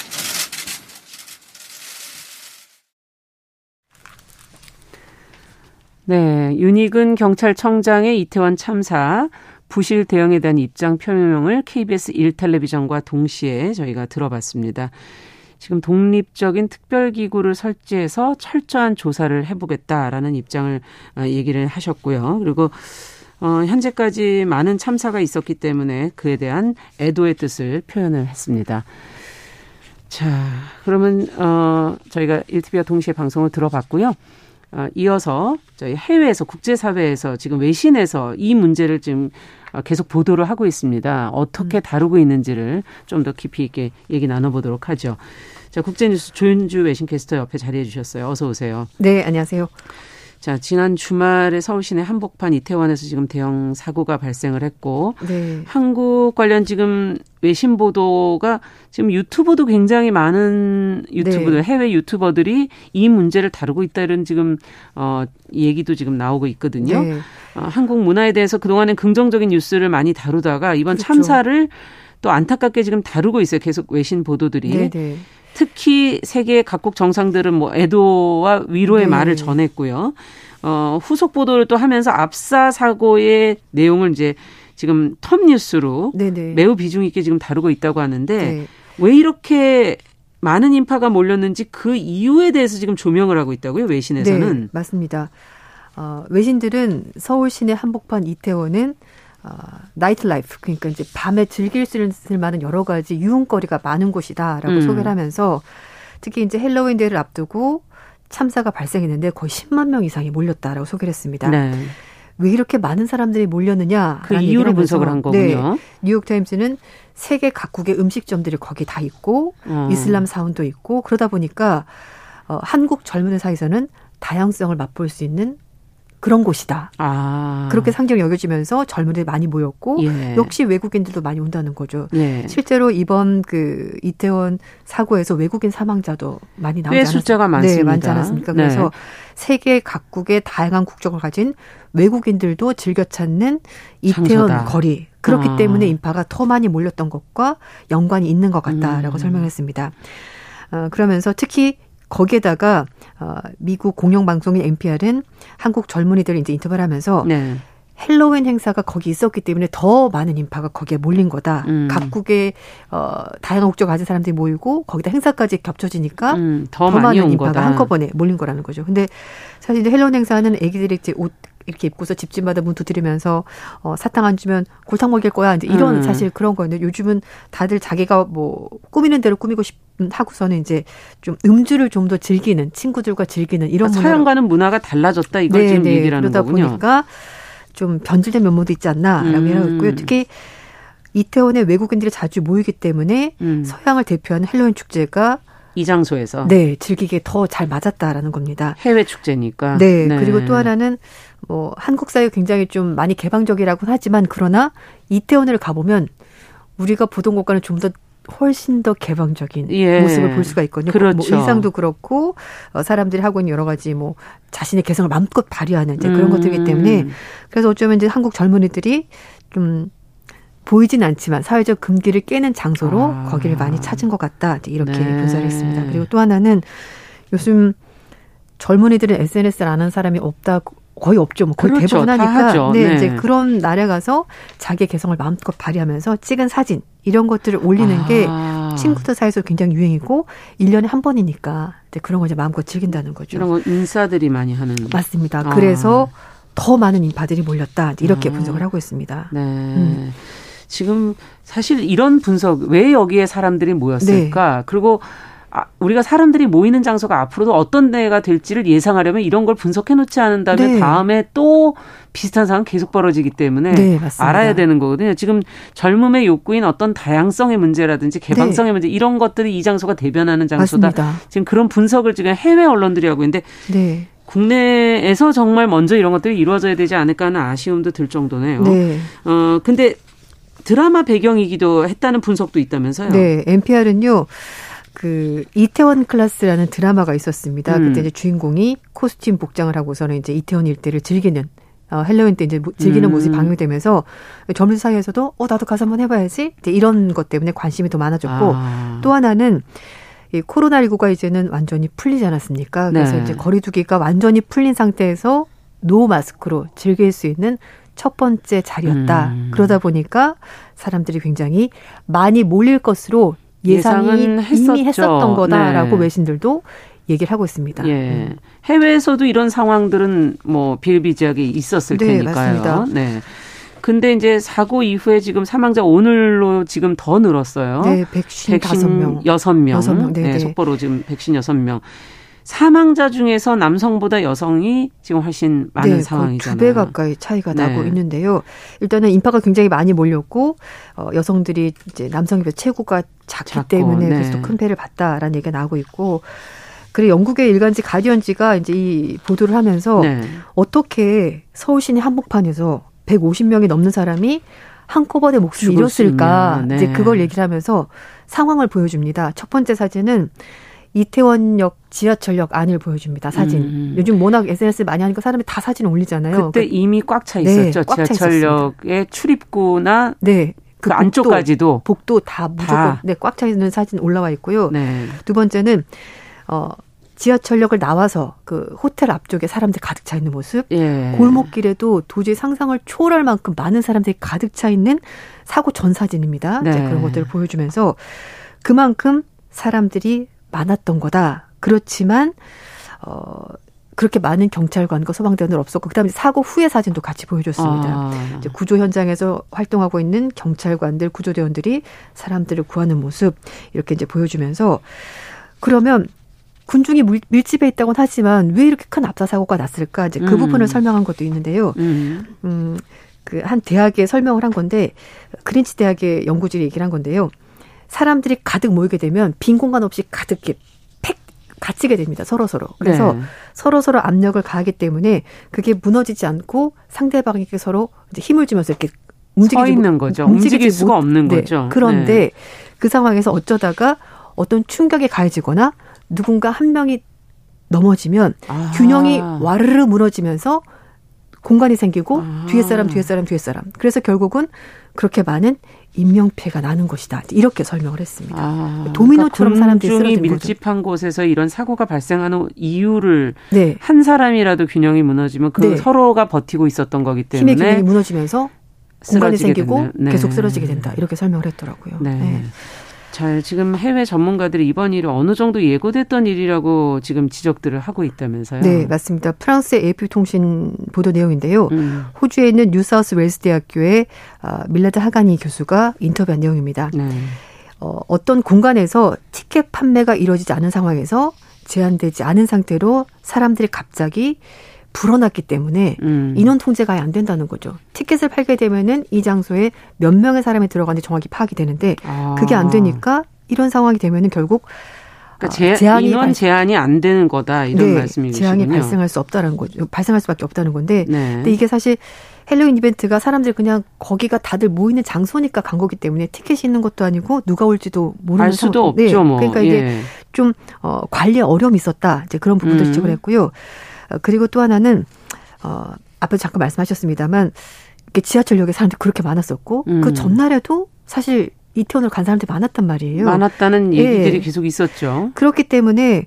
네, 윤익은 경찰청장의 이태원 참사 부실 대응에 대한 입장 표명을 KBS 1텔레비전과 동시에 저희가 들어봤습니다. 지금 독립적인 특별기구를 설치해서 철저한 조사를 해보겠다라는 입장을 어, 얘기를 하셨고요. 그리고 어, 현재까지 많은 참사가 있었기 때문에 그에 대한 애도의 뜻을 표현을 했습니다. 자, 그러면 어, 저희가 1TV와 동시에 방송을 들어봤고요. 어, 이어서 저희 해외에서 국제사회에서 지금 외신에서 이 문제를 지금 어, 계속 보도를 하고 있습니다. 어떻게 음. 다루고 있는지를 좀 더 깊이 있게 얘기 나눠보도록 하죠. 자, 국제뉴스 조윤주 외신캐스터 옆에 자리해 주셨어요. 어서 오세요. 네, 안녕하세요. 자, 지난 주말에 서울 시내 한복판 이태원에서 지금 대형 사고가 발생을 했고 네. 한국 관련 지금 외신 보도가 지금 유튜브도 굉장히 많은 유튜브들 네. 해외 유튜버들이 이 문제를 다루고 있다 이런 지금 어 얘기도 지금 나오고 있거든요. 네. 어, 한국 문화에 대해서 그동안엔 긍정적인 뉴스를 많이 다루다가 이번 그렇죠. 참사를 또 안타깝게 지금 다루고 있어요. 계속 외신 보도들이. 네네. 네. 특히 세계 각국 정상들은 뭐 애도와 위로의 네. 말을 전했고요. 어, 후속 보도를 또 하면서 압사 사고의 내용을 이제 지금 톱 뉴스로 네네. 매우 비중 있게 지금 다루고 있다고 하는데 네. 왜 이렇게 많은 인파가 몰렸는지 그 이유에 대해서 지금 조명을 하고 있다고요 외신에서는 네, 맞습니다. 어, 외신들은 서울 시내 한복판 이태원은 어, nightlife 그러니까 이제 밤에 즐길 수 있을 만한 여러 가지 유흥거리가 많은 곳이다라고 음. 소개를 하면서 특히 이제 헬로윈 데이를 앞두고 참사가 발생했는데 거의 10만 명 이상이 몰렸다라고 소개를 했습니다. 네. 왜 이렇게 많은 사람들이 몰렸느냐? 그 이유를 분석을 한 거군요. 네. 뉴욕 타임즈는 세계 각국의 음식점들이 거기 다 있고 어. 이슬람 사원도 있고 그러다 보니까 어, 한국 젊은이 사이에서는 다양성을 맛볼 수 있는 그런 곳이다. 아. 그렇게 상경이 여겨지면서 젊은이들이 많이 모였고 예. 역시 외국인들도 많이 온다는 거죠. 예. 실제로 이번 그 이태원 사고에서 외국인 사망자도 많이 나오지 않았습니까? 숫자가 많습니다. 네, 많지 않았습니까? 네. 그래서 세계 각국의 다양한 국적을 가진 외국인들도 즐겨 찾는 이태원 장소다. 거리 그렇기 아. 때문에 인파가 더 많이 몰렸던 것과 연관이 있는 것 같다라고 음. 설명했습니다. 어, 그러면서 특히 거기에다가 어, 미국 공영방송인 NPR은 한국 젊은이들을 이제 인터뷰를 하면서 네. 헬로윈 행사가 거기 있었기 때문에 더 많은 인파가 거기에 몰린 거다. 음. 각국의 어, 다양한 국적 가진 사람들이 모이고 거기다 행사까지 겹쳐지니까 음, 더, 더 많은 인파가 거다. 한꺼번에 몰린 거라는 거죠. 근데 사실 이제 헬로윈 행사는 애기들이 이제 옷 이렇게 입고서 집집마다 문 두드리면서 어, 사탕 안 주면 골탕 먹일 거야. 이제 이런 음. 사실 그런 거였는데 요즘은 다들 자기가 뭐 꾸미는 대로 꾸미고 싶은 하고서는 이제 좀 음주를 좀 더 즐기는 친구들과 즐기는 이런 그러니까 서양과는 문화가 달라졌다 이걸 네, 지금 네. 얘기를 하는 그러다 거군요. 보니까 좀 변질된 면모도 있지 않나라고 음. 하고 있고요. 특히 이태원에 외국인들이 자주 모이기 때문에 음. 서양을 대표하는 헬로윈 축제가 이 장소에서 네 즐기기에 더잘 맞았다라는 겁니다. 해외 축제니까. 네, 네. 그리고 또 하나는 뭐 한국 사회 굉장히 좀 많이 개방적이라고는 하지만 그러나 이태원을 가보면 우리가 보던 곳과는 좀 더 훨씬 더 개방적인 예. 모습을 볼 수가 있거든요. 뭐 그렇죠. 뭐 의상도 그렇고 어, 사람들이 하고 있는 여러 가지 뭐 자신의 개성을 마음껏 발휘하는 이제 그런 음. 것들이기 때문에 그래서 어쩌면 이제 한국 젊은이들이 좀 보이진 않지만 사회적 금기를 깨는 장소로 아. 거기를 많이 찾은 것 같다. 이렇게 네. 분석을 했습니다. 그리고 또 하나는 요즘 젊은이들은 SNS를 아는 사람이 없다고 거의 없죠. 뭐 거의 그렇죠. 대부분 하니까. 네, 네, 이제 그런 날에 가서 자기의 개성을 마음껏 발휘하면서 찍은 사진 이런 것들을 올리는 아. 게 친구들 사이에서 굉장히 유행이고 1년에 한 번이니까 이제 그런 걸 이제 마음껏 즐긴다는 거죠. 이런 거 인싸들이 많이 하는 맞습니다. 아. 그래서 더 많은 인파들이 몰렸다. 이렇게 아. 분석을 하고 있습니다. 네. 음. 지금 사실 이런 분석 왜 여기에 사람들이 모였을까? 네. 그리고 아, 우리가 사람들이 모이는 장소가 앞으로도 어떤 데가 될지를 예상하려면 이런 걸 분석해 놓지 않은 다음에 네. 다음에 또 비슷한 상황 계속 벌어지기 때문에 네, 알아야 되는 거거든요. 지금 젊음의 욕구인 어떤 다양성의 문제라든지 개방성의 네. 문제 이런 것들이 이 장소가 대변하는 장소다. 맞습니다. 지금 그런 분석을 지금 해외 언론들이 하고 있는데 네. 국내에서 정말 먼저 이런 것들이 이루어져야 되지 않을까 하는 아쉬움도 들 정도네요. 네. 어 근데 드라마 배경이기도 했다는 분석도 있다면서요? 네, NPR은요. 그 이태원 클래스라는 드라마가 있었습니다. 음. 그때 이제 주인공이 코스튬 복장을 하고서는 이제 이태원 일대를 즐기는 어, 헬로윈 때 이제 즐기는 음. 모습이 방영되면서 젊은 사이에서도 어 나도 가서 한번 해봐야지 이제 이런 것 때문에 관심이 더 많아졌고 아. 또 하나는 이 코로나19가 이제는 완전히 풀리지 않았습니까? 그래서 네. 이제 거리두기가 완전히 풀린 상태에서 노 마스크로 즐길 수 있는 첫 번째 자리였다. 음. 그러다 보니까 사람들이 굉장히 많이 몰릴 것으로 예상이 이미 했었던 거다라고 네. 외신들도 얘기를 하고 있습니다. 예. 음. 해외에서도 이런 상황들은 뭐 비일비재하게 있었을 네, 테니까요. 맞습니다. 네. 근데 이제 사고 이후에 지금 사망자 오늘로 지금 더 늘었어요. 네, 156명. 6명. 6명. 네, 네, 속보로 지금 156명. 사망자 중에서 남성보다 여성이 지금 훨씬 많은 네, 상황이잖아요. 두배 가까이 차이가 네. 나고 있는데요. 일단은 인파가 굉장히 많이 몰렸고 어, 여성들이 이제 남성에 비해 체구가 작기 작고, 때문에 네. 그래서 큰 패를 봤다라는 얘기가 나오고 있고 그리고 영국의 일간지 가디언지가 이제 이 보도를 하면서 네. 어떻게 서울 시내 한복판에서 150명이 넘는 사람이 한꺼번에 목숨을 잃었을까 네. 이제 그걸 얘기를 하면서 상황을 보여줍니다. 첫 번째 사진은 이태원역 지하철역 안을 보여줍니다. 사진. 음. 요즘 워낙 SNS 많이 하니까 사람이 다 사진 올리잖아요. 그때 그, 이미 꽉 차 있었죠. 네, 지하철역의 출입구나 네. 그, 그 안쪽까지도 복도 다 무조건 다. 네, 꽉 차 있는 사진 올라와 있고요. 네. 두 번째는 어 지하철역을 나와서 그 호텔 앞쪽에 사람들이 가득 차 있는 모습. 예. 골목길에도 도저히 상상을 초월할 만큼 많은 사람들이 가득 차 있는 사고 전 사진입니다. 네. 그런 것들을 보여주면서 그만큼 사람들이 많았던 거다. 그렇지만 어 그렇게 많은 경찰관과 소방대원은 없었고 그다음에 사고 후의 사진도 같이 보여줬습니다. 아. 이제 구조 현장에서 활동하고 있는 경찰관들, 구조대원들이 사람들을 구하는 모습 이렇게 이제 보여주면서 그러면 군중이 밀집해 있다고는 하지만 왜 이렇게 큰 압사 사고가 났을까 이제 그 음. 부분을 설명한 것도 있는데요. 음. 음 그 한 대학에 설명을 한 건데 그린치 대학의 연구진이 얘기를 한 건데요. 사람들이 가득 모이게 되면 빈 공간 없이 가득 팩 갇히게 됩니다. 서로 서로. 그래서 네. 서로 서로 압력을 가하기 때문에 그게 무너지지 않고 상대방에게 서로 이제 힘을 주면서 이렇게 움직이지 있는 거죠. 움직일 수가 못, 없는 네. 거죠. 그런데 네. 그 상황에서 어쩌다가 어떤 충격에 가해지거나 누군가 한 명이 넘어지면 아. 균형이 와르르 무너지면서 공간이 생기고 아. 뒤에 사람 뒤에 사람 뒤에 사람. 그래서 결국은 그렇게 많은 인명피해가 나는 것이다. 이렇게 설명을 했습니다. 아, 도미노처럼 그러니까 사람들이 쓰러진 밀집한 거죠. 곳에서 이런 사고가 발생하는 이유를 네. 한 사람이라도 균형이 무너지면 그 네. 서로가 버티고 있었던 거기 때문에 힘의 균형이 무너지면서 공간이 생기고 네. 계속 쓰러지게 된다. 이렇게 설명을 했더라고요. 네. 네. 잘 지금 해외 전문가들이 이번 일이 어느 정도 예고됐던 일이라고 지금 지적들을 하고 있다면서요? 네, 맞습니다. 프랑스의 AP 통신 보도 내용인데요. 음. 호주에 있는 뉴사우스 웨일스 대학교의 아, 밀라드 하가니 교수가 인터뷰한 내용입니다. 네. 어, 어떤 공간에서 티켓 판매가 이루어지지 않은 상황에서 제한되지 않은 상태로 사람들이 갑자기 불어났기 때문에 음. 인원 통제가 안 된다는 거죠. 티켓을 팔게 되면은 이 장소에 몇 명의 사람이 들어가는지 정확히 파악이 되는데 아. 그게 안 되니까 이런 상황이 되면은 결국 그러니까 제, 제한이 인원 제한이 안 되는 거다 이런 네, 말씀이시군요. 제한이 발생할 수 없다는 거죠. 발생할 수밖에 없다는 건데. 네. 근데 이게 사실 헬로윈 이벤트가 사람들 그냥 거기가 다들 모이는 장소니까 간 거기 때문에 티켓이 있는 것도 아니고 누가 올지도 모르는 알 수도 상황. 없죠. 네. 뭐. 그러니까 이게 예. 좀 어, 관리에 어려움이 있었다. 이제 그런 부분도 음. 지적을 했고요. 어, 그리고 또 하나는 어 앞에 잠깐 말씀하셨습니다만 이게 지하철역에 사람들이 그렇게 많았었고 음. 그 전날에도 사실 이태원을 간 사람들이 많았단 말이에요. 많았다는 예. 얘기들이 예. 계속 있었죠. 그렇기 때문에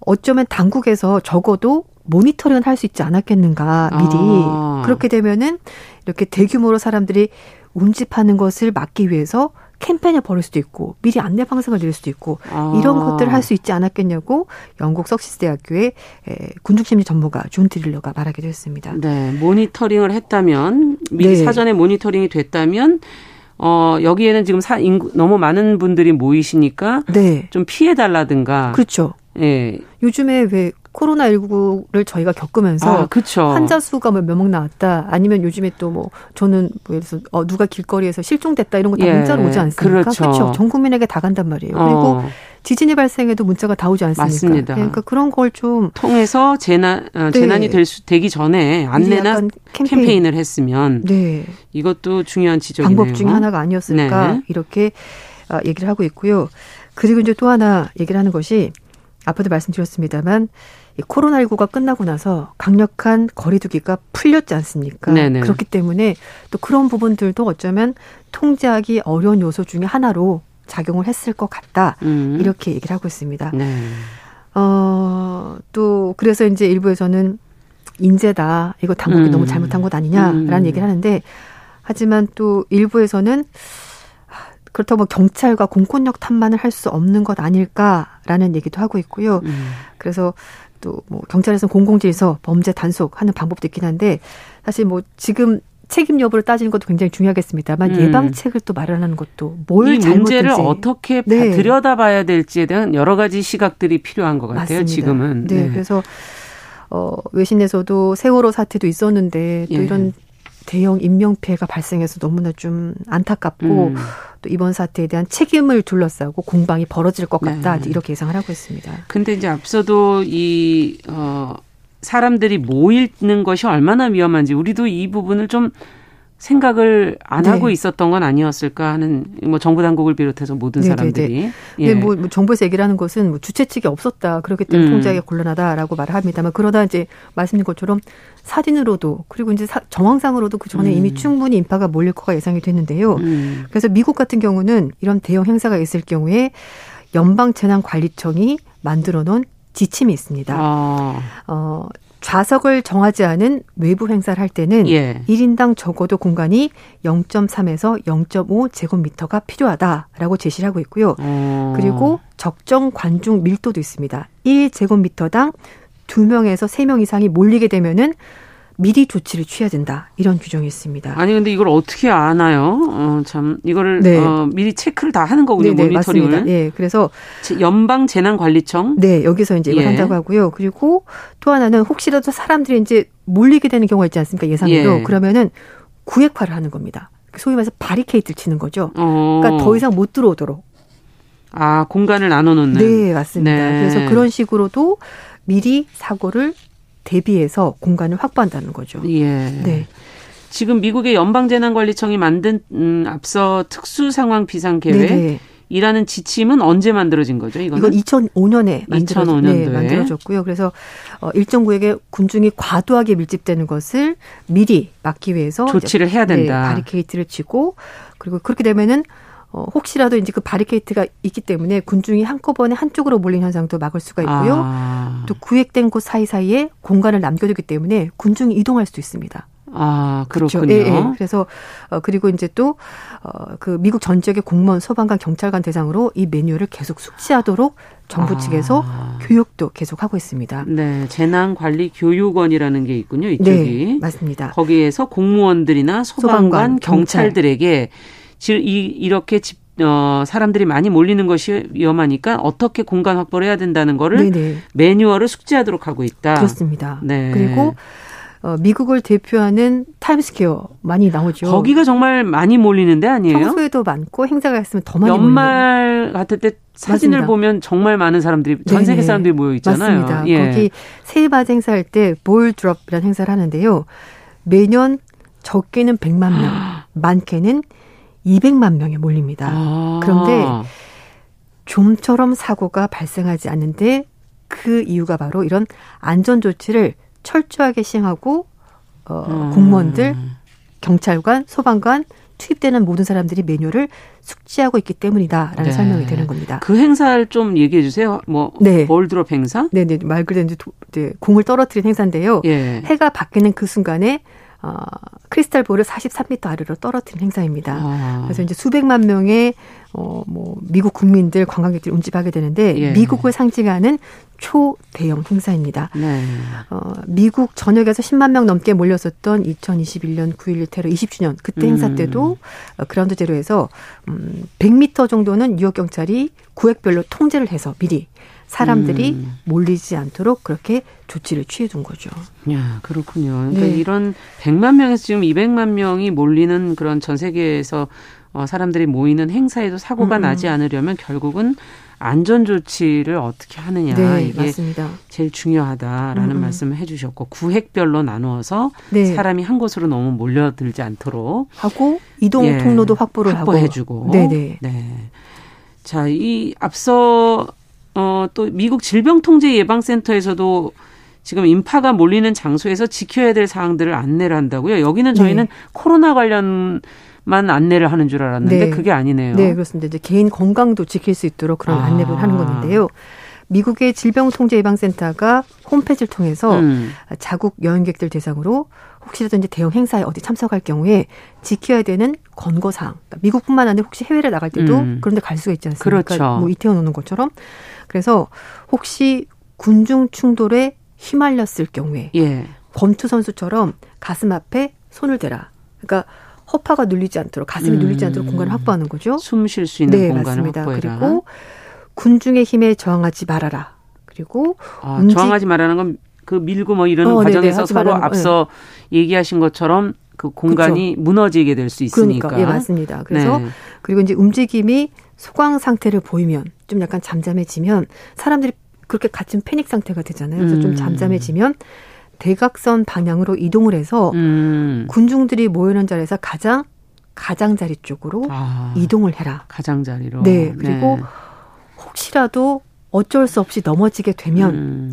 어쩌면 당국에서 적어도 모니터링을 할 수 있지 않았겠는가 미리 아. 그렇게 되면은 이렇게 대규모로 사람들이 운집하는 것을 막기 위해서 캠페인을 벌일 수도 있고 미리 안내 방송을 드릴 수도 있고 아. 이런 것들을 할 수 있지 않았겠냐고 영국 서식스 대학교의 군중심리 전문가 존 드루리가 말하기도 했습니다. 네, 모니터링을 했다면 미리 네. 사전에 모니터링이 됐다면 어, 여기에는 지금 사, 인구, 너무 많은 분들이 모이시니까 네. 좀 피해 달라든가. 그렇죠. 예. 요즘에 왜 코로나19를 저희가 겪으면서 아, 환자 수가 뭐 몇 명 나왔다 아니면 요즘에 또 뭐 저는 뭐 예를 들어서 어, 누가 길거리에서 실종됐다 이런 거다 예. 문자로 오지 않습니까? 그렇죠. 그렇죠. 전 국민에게 다 간단 말이에요. 어. 그리고 지진이 발생해도 문자가 다 오지 않습니까? 맞습니다. 그러니까 그런 걸 좀 통해서 재난 어, 네. 재난이 될 수, 되기 전에 안내나 캠페인. 을 했으면 네. 이것도 중요한 지적이네요. 방법 중에 하나가 아니었을까 네. 이렇게 어, 얘기를 하고 있고요. 그리고 이제 또 하나 얘기를 하는 것이 앞에도 말씀드렸습니다만 코로나19가 끝나고 나서 강력한 거리두기가 풀렸지 않습니까? 네네. 그렇기 때문에 또 그런 부분들도 어쩌면 통제하기 어려운 요소 중의 하나로 작용을 했을 것 같다. 음. 이렇게 얘기를 하고 있습니다. 네. 어, 또 그래서 이제 일부에서는 인재다. 이거 당국이 음. 너무 잘못한 것 아니냐라는 음. 얘기를 하는데 하지만 또 일부에서는 그렇다고 뭐 경찰과 공권력 탐만을 할 수 없는 것 아닐까라는 얘기도 하고 있고요. 음. 그래서 또 뭐 경찰에서 공공질서 범죄 단속하는 방법도 있긴 한데 사실 뭐 지금 책임 여부를 따지는 것도 굉장히 중요하겠습니다만 음. 예방책을 또 마련하는 것도 뭘이 문제를 어떻게 네. 들여다봐야 될지에 대한 여러 가지 시각들이 필요한 것 같아요. 맞습니다. 지금은. 네. 네. 그래서 어 외신에서도 세월호 사태도 있었는데 또 예. 이런 대형 인명 피해가 발생해서 너무나 좀 안타깝고 음. 또 이번 사태에 대한 책임을 둘러싸고 공방이 벌어질 것 같다 네. 이렇게 예상을 하고 있습니다. 근데 이제 앞서도 이 어. 사람들이 모이는 것이 얼마나 위험한지 우리도 이 부분을 좀 생각을 안 네. 하고 있었던 건 아니었을까 하는 뭐 정부 당국을 비롯해서 모든 네네네. 네, 네. 사람들이. 예. 뭐, 뭐 정부에서 얘기를 하는 것은 뭐 주최 측이 없었다. 그렇기 때문에 음. 통제하기 곤란하다라고 말을 합니다만 그러다 이제 말씀드린 것처럼 사진으로도 그리고 이제 사, 정황상으로도 그 전에 음. 이미 충분히 인파가 몰릴 거가 예상이 됐는데요. 음. 그래서 미국 같은 경우는 이런 대형 행사가 있을 경우에 연방 재난관리청이 만들어 놓은 지침이 있습니다. 아. 어, 좌석을 정하지 않은 외부 행사를 할 때는 예. 1인당 적어도 공간이 0.3에서 0.5 제곱미터가 필요하다라고 제시를 하고 있고요. 어. 그리고 적정 관중 밀도도 있습니다. 1제곱미터당 2명에서 3명 이상이 몰리게 되면은 미리 조치를 취해야 된다 이런 규정이 있습니다. 아니 근데 이걸 어떻게 아나요? 어, 참 이거를 네. 어, 미리 체크를 다 하는 거군요. 네, 모니터링을. 맞습니다. 예, 그래서 연방 재난관리청. 네, 여기서 이제 이걸 예. 한다고 하고요. 그리고 또 하나는 혹시라도 사람들이 이제 몰리게 되는 경우가 있지 않습니까? 예상으로 예. 그러면은 구획화를 하는 겁니다. 소위 말해서 바리케이트를 치는 거죠. 어. 그러니까 더 이상 못 들어오도록. 아 공간을 나눠놓는. 네, 맞습니다. 네. 그래서 그런 식으로도 미리 사고를 대비해서 공간을 확보한다는 거죠. 예. 네. 지금 미국의 연방재난관리청이 만든 음, 앞서 특수상황 비상계획 이라는 지침은 언제 만들어진 거죠? 이거는? 이건 2005년에 만들어, 2005년도에. 네, 만들어졌고요. 그래서 어, 일정 구역에 군중이 과도하게 밀집되는 것을 미리 막기 위해서 조치를 해야 된다. 네, 바리케이트를 치고 그리고 그렇게 되면은 어, 혹시라도 이제 그 바리케이트가 있기 때문에 군중이 한꺼번에 한쪽으로 몰린 현상도 막을 수가 있고요. 아. 또 구획된 곳 사이사이에 공간을 남겨두기 때문에 군중이 이동할 수도 있습니다. 아, 그렇군요. 그렇죠. 예, 예. 그래서 어 그리고 이제 또어그 미국 전 지역의 공무원, 소방관, 경찰관 대상으로 이 매뉴얼을 계속 숙지하도록 정부 아. 측에서 교육도 계속 하고 있습니다. 네, 재난 관리 교육원이라는 게 있군요. 이쪽이. 네, 맞습니다. 거기에서 공무원들이나 소방관, 소방관 경찰들에게 즉 이, 이렇게 집 어, 사람들이 많이 몰리는 것이 위험하니까 어떻게 공간 확보를 해야 된다는 거를 네네. 매뉴얼을 숙지하도록 하고 있다. 그렇습니다. 네. 그리고 어, 미국을 대표하는 타임스퀘어 많이 나오죠. 거기가 정말 많이 몰리는데 아니에요? 평소에도 많고 행사가 있으면 더 많이 연말 몰리는. 같을 때 사진을 맞습니다. 보면 정말 많은 사람들이 전 세계 사람들이 모여 있잖아요. 맞습니다. 예. 거기 새해맞이 행사할 때 ball drop이라는 행사를 하는데요. 매년 적게는 100만 명, <gasps> 많게는 200만 명에 몰립니다. 아. 그런데 좀처럼 사고가 발생하지 않는데 그 이유가 바로 이런 안전 조치를 철저하게 시행하고 어, 음. 공무원들, 경찰관, 소방관 투입되는 모든 사람들이 매뉴얼을 숙지하고 있기 때문이다라는 네. 설명이 되는 겁니다. 그 행사를 좀 얘기해 주세요. 뭐 네. 볼드롭 행사? 네, 네. 말 그대로 이제 공을 떨어뜨린 행사인데요. 예. 해가 바뀌는 그 순간에 어, 크리스탈 볼을 43m 아래로 떨어뜨린 행사입니다. 아. 그래서 이제 수백만 명의 어, 뭐, 미국 국민들, 관광객들이 운집하게 되는데, 예. 미국을 상징하는 초대형 행사입니다. 네. 어, 미국 전역에서 10만 명 넘게 몰렸었던 2021년 9.11 테러 20주년 그때 행사 음. 때도 음. 그라운드 제로에서 음, 100m 정도는 뉴욕 경찰이 구획별로 통제를 해서 미리 사람들이 음. 몰리지 않도록 그렇게 조치를 취해 둔 거죠. 야, 그렇군요. 그러니까 네. 이런 100만 명에서 지금 200만 명이 몰리는 그런 전 세계에서 어, 사람들이 모이는 행사에도 사고가 음. 나지 않으려면 결국은 안전 조치를 어떻게 하느냐 네, 이게 맞습니다. 제일 중요하다라는 음. 말씀을 해주셨고 구획별로 나누어서 네. 사람이 한 곳으로 너무 몰려들지 않도록 하고 이동 예, 통로도 확보를 확보해주고 네네. 네. 자, 이 앞서 어, 또 미국 질병통제예방센터에서도 지금 인파가 몰리는 장소에서 지켜야 될 사항들을 안내를 한다고요. 여기는 저희는 네. 코로나 관련 만 안내를 하는 줄 알았는데 네. 그게 아니네요. 네, 그렇습니다. 이제 개인 건강도 지킬 수 있도록 그런 아. 안내를 하는 건데요. 미국의 질병통제예방센터가 홈페이지를 통해서 음. 자국 여행객들 대상으로 혹시라도 이제 대형 행사에 어디 참석할 경우에 지켜야 되는 권고사항. 그러니까 미국뿐만 아니라 혹시 해외를 나갈 때도 음. 그런데 갈 수가 있지 않습니까? 그렇죠. 뭐 이태원 오는 것처럼. 그래서 혹시 군중 충돌에 휘말렸을 경우에 예. 권투 선수처럼 가슴 앞에 손을 대라. 그러니까 허파가 눌리지 않도록 가슴이 음. 눌리지 않도록 공간을 확보하는 거죠. 숨 쉴 수 있는 네, 공간을 맞습니다. 확보해라. 그리고 군중의 힘에 저항하지 말아라. 그리고 아, 움직... 저항하지 말라는 건 그 밀고 뭐 이러는 어, 과정에서 서로 앞서 네. 얘기하신 것처럼 그 공간이 그렇죠. 무너지게 될 수 있으니까. 그러니까. 예, 맞습니다. 그래서 네. 그리고 이제 움직임이 소강 상태를 보이면 좀 약간 잠잠해지면 사람들이 그렇게 갇힌 패닉 상태가 되잖아요. 그래서 음. 좀 잠잠해지면 대각선 방향으로 이동을 해서 음. 군중들이 모이는 자리에서 가장 가장자리 쪽으로 아, 이동을 해라. 가장자리로. 네. 그리고 네. 혹시라도 어쩔 수 없이 넘어지게 되면 음.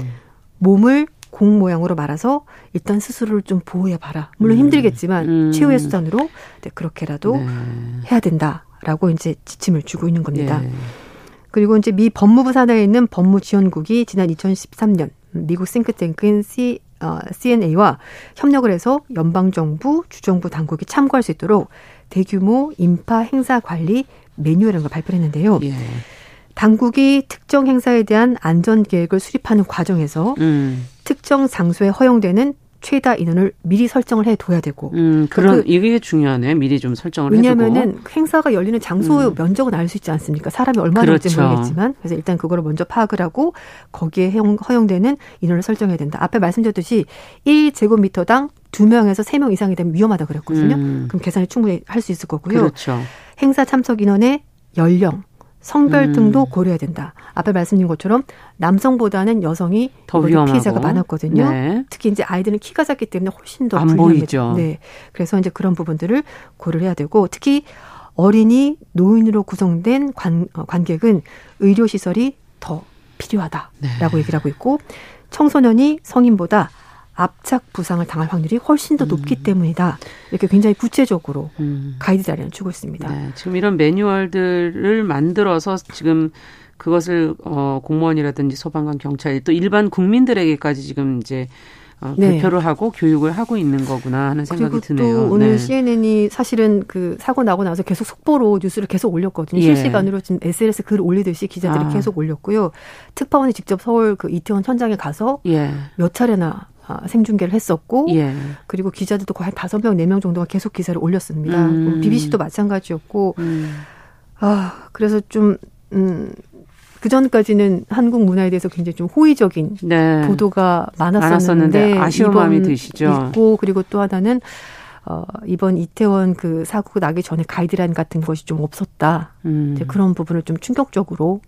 몸을 공 모양으로 말아서 일단 스스로를 좀 보호해 봐라. 물론 음. 힘들겠지만 음. 최후의 수단으로 네, 그렇게라도 네. 해야 된다 라고 이제 지침을 주고 있는 겁니다. 네. 그리고 이제 미 법무부 산하에 있는 법무지원국이 지난 2013년 미국 싱크탱크인 C 어, CNA와 협력을 해서 연방정부, 주정부 당국이 참고할 수 있도록 대규모 인파 행사 관리 매뉴얼을 발표했는데요. 예. 당국이 특정 행사에 대한 안전 계획을 수립하는 과정에서 음. 특정 장소에 허용되는 최다 인원을 미리 설정을 해둬야 되고. 음, 그런 그, 이게 중요하네. 미리 좀 설정을 왜냐하면은 해두고. 행사가 열리는 장소의 음. 면적은 알 수 있지 않습니까? 사람이 얼마나 그렇죠. 될지 모르겠지만 그래서 일단 그거를 먼저 파악을 하고 거기에 허용 되는 인원을 설정해야 된다. 앞에 말씀드렸듯이 1제곱미터당 2명에서 3명 이상이 되면 위험하다 그랬거든요. 음. 그럼 계산이 충분히 할 수 있을 거고요. 그렇죠. 행사 참석 인원의 연령, 성별 등도 음. 고려해야 된다. 앞에 말씀드린 것처럼 남성보다는 여성이 더 위험하고. 피해자가 많았거든요. 네. 특히 이제 아이들은 키가 작기 때문에 훨씬 더안 보이죠. 네. 그래서 이제 그런 부분들을 고려해야 되고 특히 어린이 노인으로 구성된 관, 어, 관객은 의료 시설이 더 필요하다라고 네. 얘기를 하고 있고 청소년이 성인보다 압착 부상을 당할 확률이 훨씬 더 높기 음. 때문이다. 이렇게 굉장히 구체적으로 음. 가이드 자리를 주고 있습니다. 네, 지금 이런 매뉴얼들을 만들어서 지금 그것을 어 공무원이라든지 소방관 경찰 또 일반 국민들에게까지 지금 이제 어, 네. 발표를 하고 교육을 하고 있는 거구나 하는 생각이 드네요. 또 오늘 네. CNN이 사실은 그 사고 나고 나서 계속 속보로 뉴스를 계속 올렸거든요. 예. 실시간으로 지금 SNS 글 올리듯이 기자들이 아. 계속 올렸고요. 특파원이 직접 서울 그 이태원 현장에 가서 예. 몇 차례나 아, 생중계를 했었고 예. 그리고 기자들도 거의 다섯 명, 네 명 정도가 계속 기사를 올렸습니다. 음. BBC도 마찬가지였고 음. 아 그래서 좀 음. 그 전까지는 한국 문화에 대해서 굉장히 좀 호의적인 네. 보도가 많았었는데, 많았었는데 아쉬운 마음이 드시죠. 있고 그리고 또 하나는 어, 이번 이태원 그 사고 나기 전에 가이드라인 같은 것이 좀 없었다. 음. 이제 그런 부분을 좀 충격적으로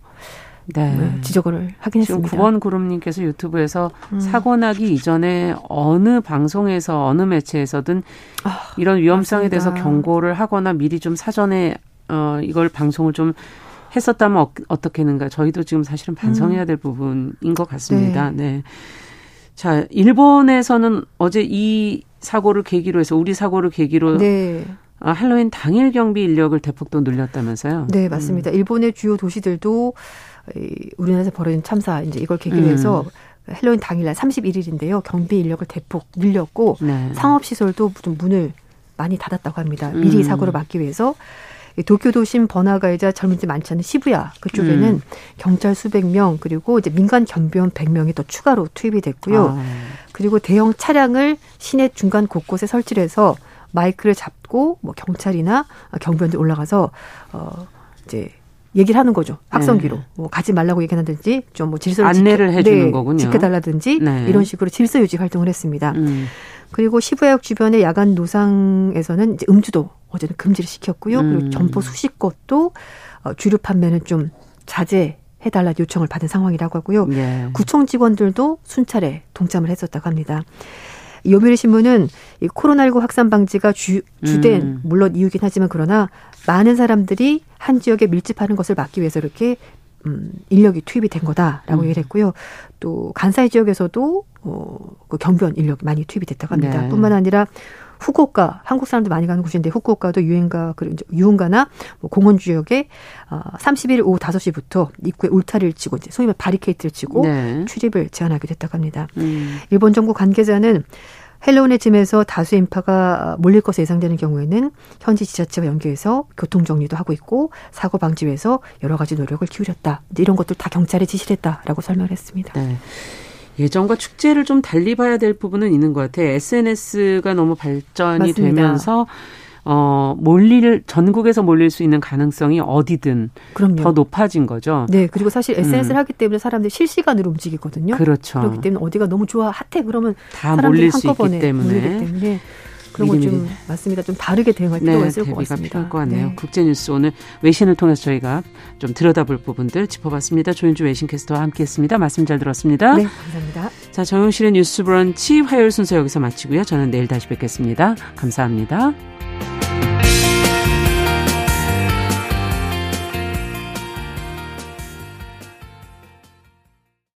네. 네. 지적을 하긴 지금 했습니다. 9번 구름님께서 유튜브에서 음. 사고 나기 이전에 어느 방송에서 어느 매체에서든 아, 이런 위험성에 맞습니다. 대해서 경고를 하거나 미리 좀 사전에 어 이걸 방송을 좀 했었다면 어, 어떻게는가 저희도 지금 사실은 반성해야 음. 될 음. 부분인 것 같습니다. 네. 네. 자, 일본에서는 어제 이 사고를 계기로 해서 우리 사고를 계기로 네. 아, 할로윈 당일 경비 인력을 대폭 또 늘렸다면서요? 네, 맞습니다. 음. 일본의 주요 도시들도 우리나라에서 벌어진 참사 이제 이걸 계기로 해서 음. 헬로윈 당일날 31일인데요. 경비 인력을 대폭 늘렸고 네. 상업 시설도 좀 문을 많이 닫았다고 합니다. 미리 음. 사고를 막기 위해서 도쿄 도심 번화가이자 젊은이들 많지 않은 시부야 그쪽에는 음. 경찰 수백 명 그리고 이제 민간 경비원 100명이 또 추가로 투입이 됐고요. 아. 그리고 대형 차량을 시내 중간 곳곳에 설치를 해서 마이크를 잡고 뭐 경찰이나 경비원들 올라가서 어 이제 얘기를 하는 거죠. 확성기로. 네. 뭐 가지 말라고 얘기하든지 좀 뭐 질서를 안내를 지켜, 해주는 네, 거군요. 지켜달라든지 네. 이런 식으로 질서 유지 활동을 했습니다. 음. 그리고 시부야역 주변의 야간 노상에서는 이제 음주도 어제는 금지를 시켰고요. 음. 그리고 점포 수십 곳도 어, 주류 판매는 좀 자제. 해달라 요청을 받은 상황이라고 하고요. 예. 구청 직원들도 순찰에 동참을 했었다고 합니다. 요미르 신문은 이 코로나19 확산 방지가 주, 주된 음. 물론 이유긴 하지만 그러나 많은 사람들이 한 지역에 밀집하는 것을 막기 위해서 이렇게 음, 인력이 투입이 된 거다라고 음. 얘기를 했고요. 또 간사이 지역에서도 어, 그 경비원 인력 많이 투입이 됐다고 합니다. 네. 뿐만 아니라 후쿠오카 한국 사람들 많이 가는 곳인데 후쿠오카도 유행가 그리고 유흥가나 뭐 공원 지역에 어 30일 오후 5시부터 입구에 울타리를 치고 이제 소위 말 바리케이트를 치고 네. 출입을 제한하게 됐다고 합니다. 음. 일본 정부 관계자는 헬로윈의 쯤에서 다수의 인파가 몰릴 것으로 예상되는 경우에는 현지 지자체와 연계해서 교통 정리도 하고 있고 사고 방지 위해서 여러 가지 노력을 기울였다. 이런 것들 다 경찰에 지시를 했다라고 설명을 했습니다. 네. 예전과 축제를 좀 달리 봐야 될 부분은 있는 것 같아요. SNS가 너무 발전이 맞습니다. 되면서 어, 몰릴, 전국에서 몰릴 수 있는 가능성이 어디든 그럼요. 더 높아진 거죠. 네. 그리고 사실 SNS를 음. 하기 때문에 사람들이 실시간으로 움직이거든요. 그렇죠. 그렇기 때문에 어디가 너무 좋아, 핫해 그러면 다 몰릴 수 있기 때문에. 때문에 그런 건좀 맞습니다. 좀 다르게 대응할 필요가 네, 있을 것 같습니다. 필요할 것 같네요. 네. 국제뉴스 오늘 외신을 통해서 저희가 좀 들여다볼 부분들 짚어봤습니다. 조윤주 외신캐스터와 함께했습니다. 말씀 잘 들었습니다. 네, 감사합니다. 자, 정용실의 뉴스브런치 화요일 순서 여기서 마치고요. 저는 내일 다시 뵙겠습니다. 감사합니다.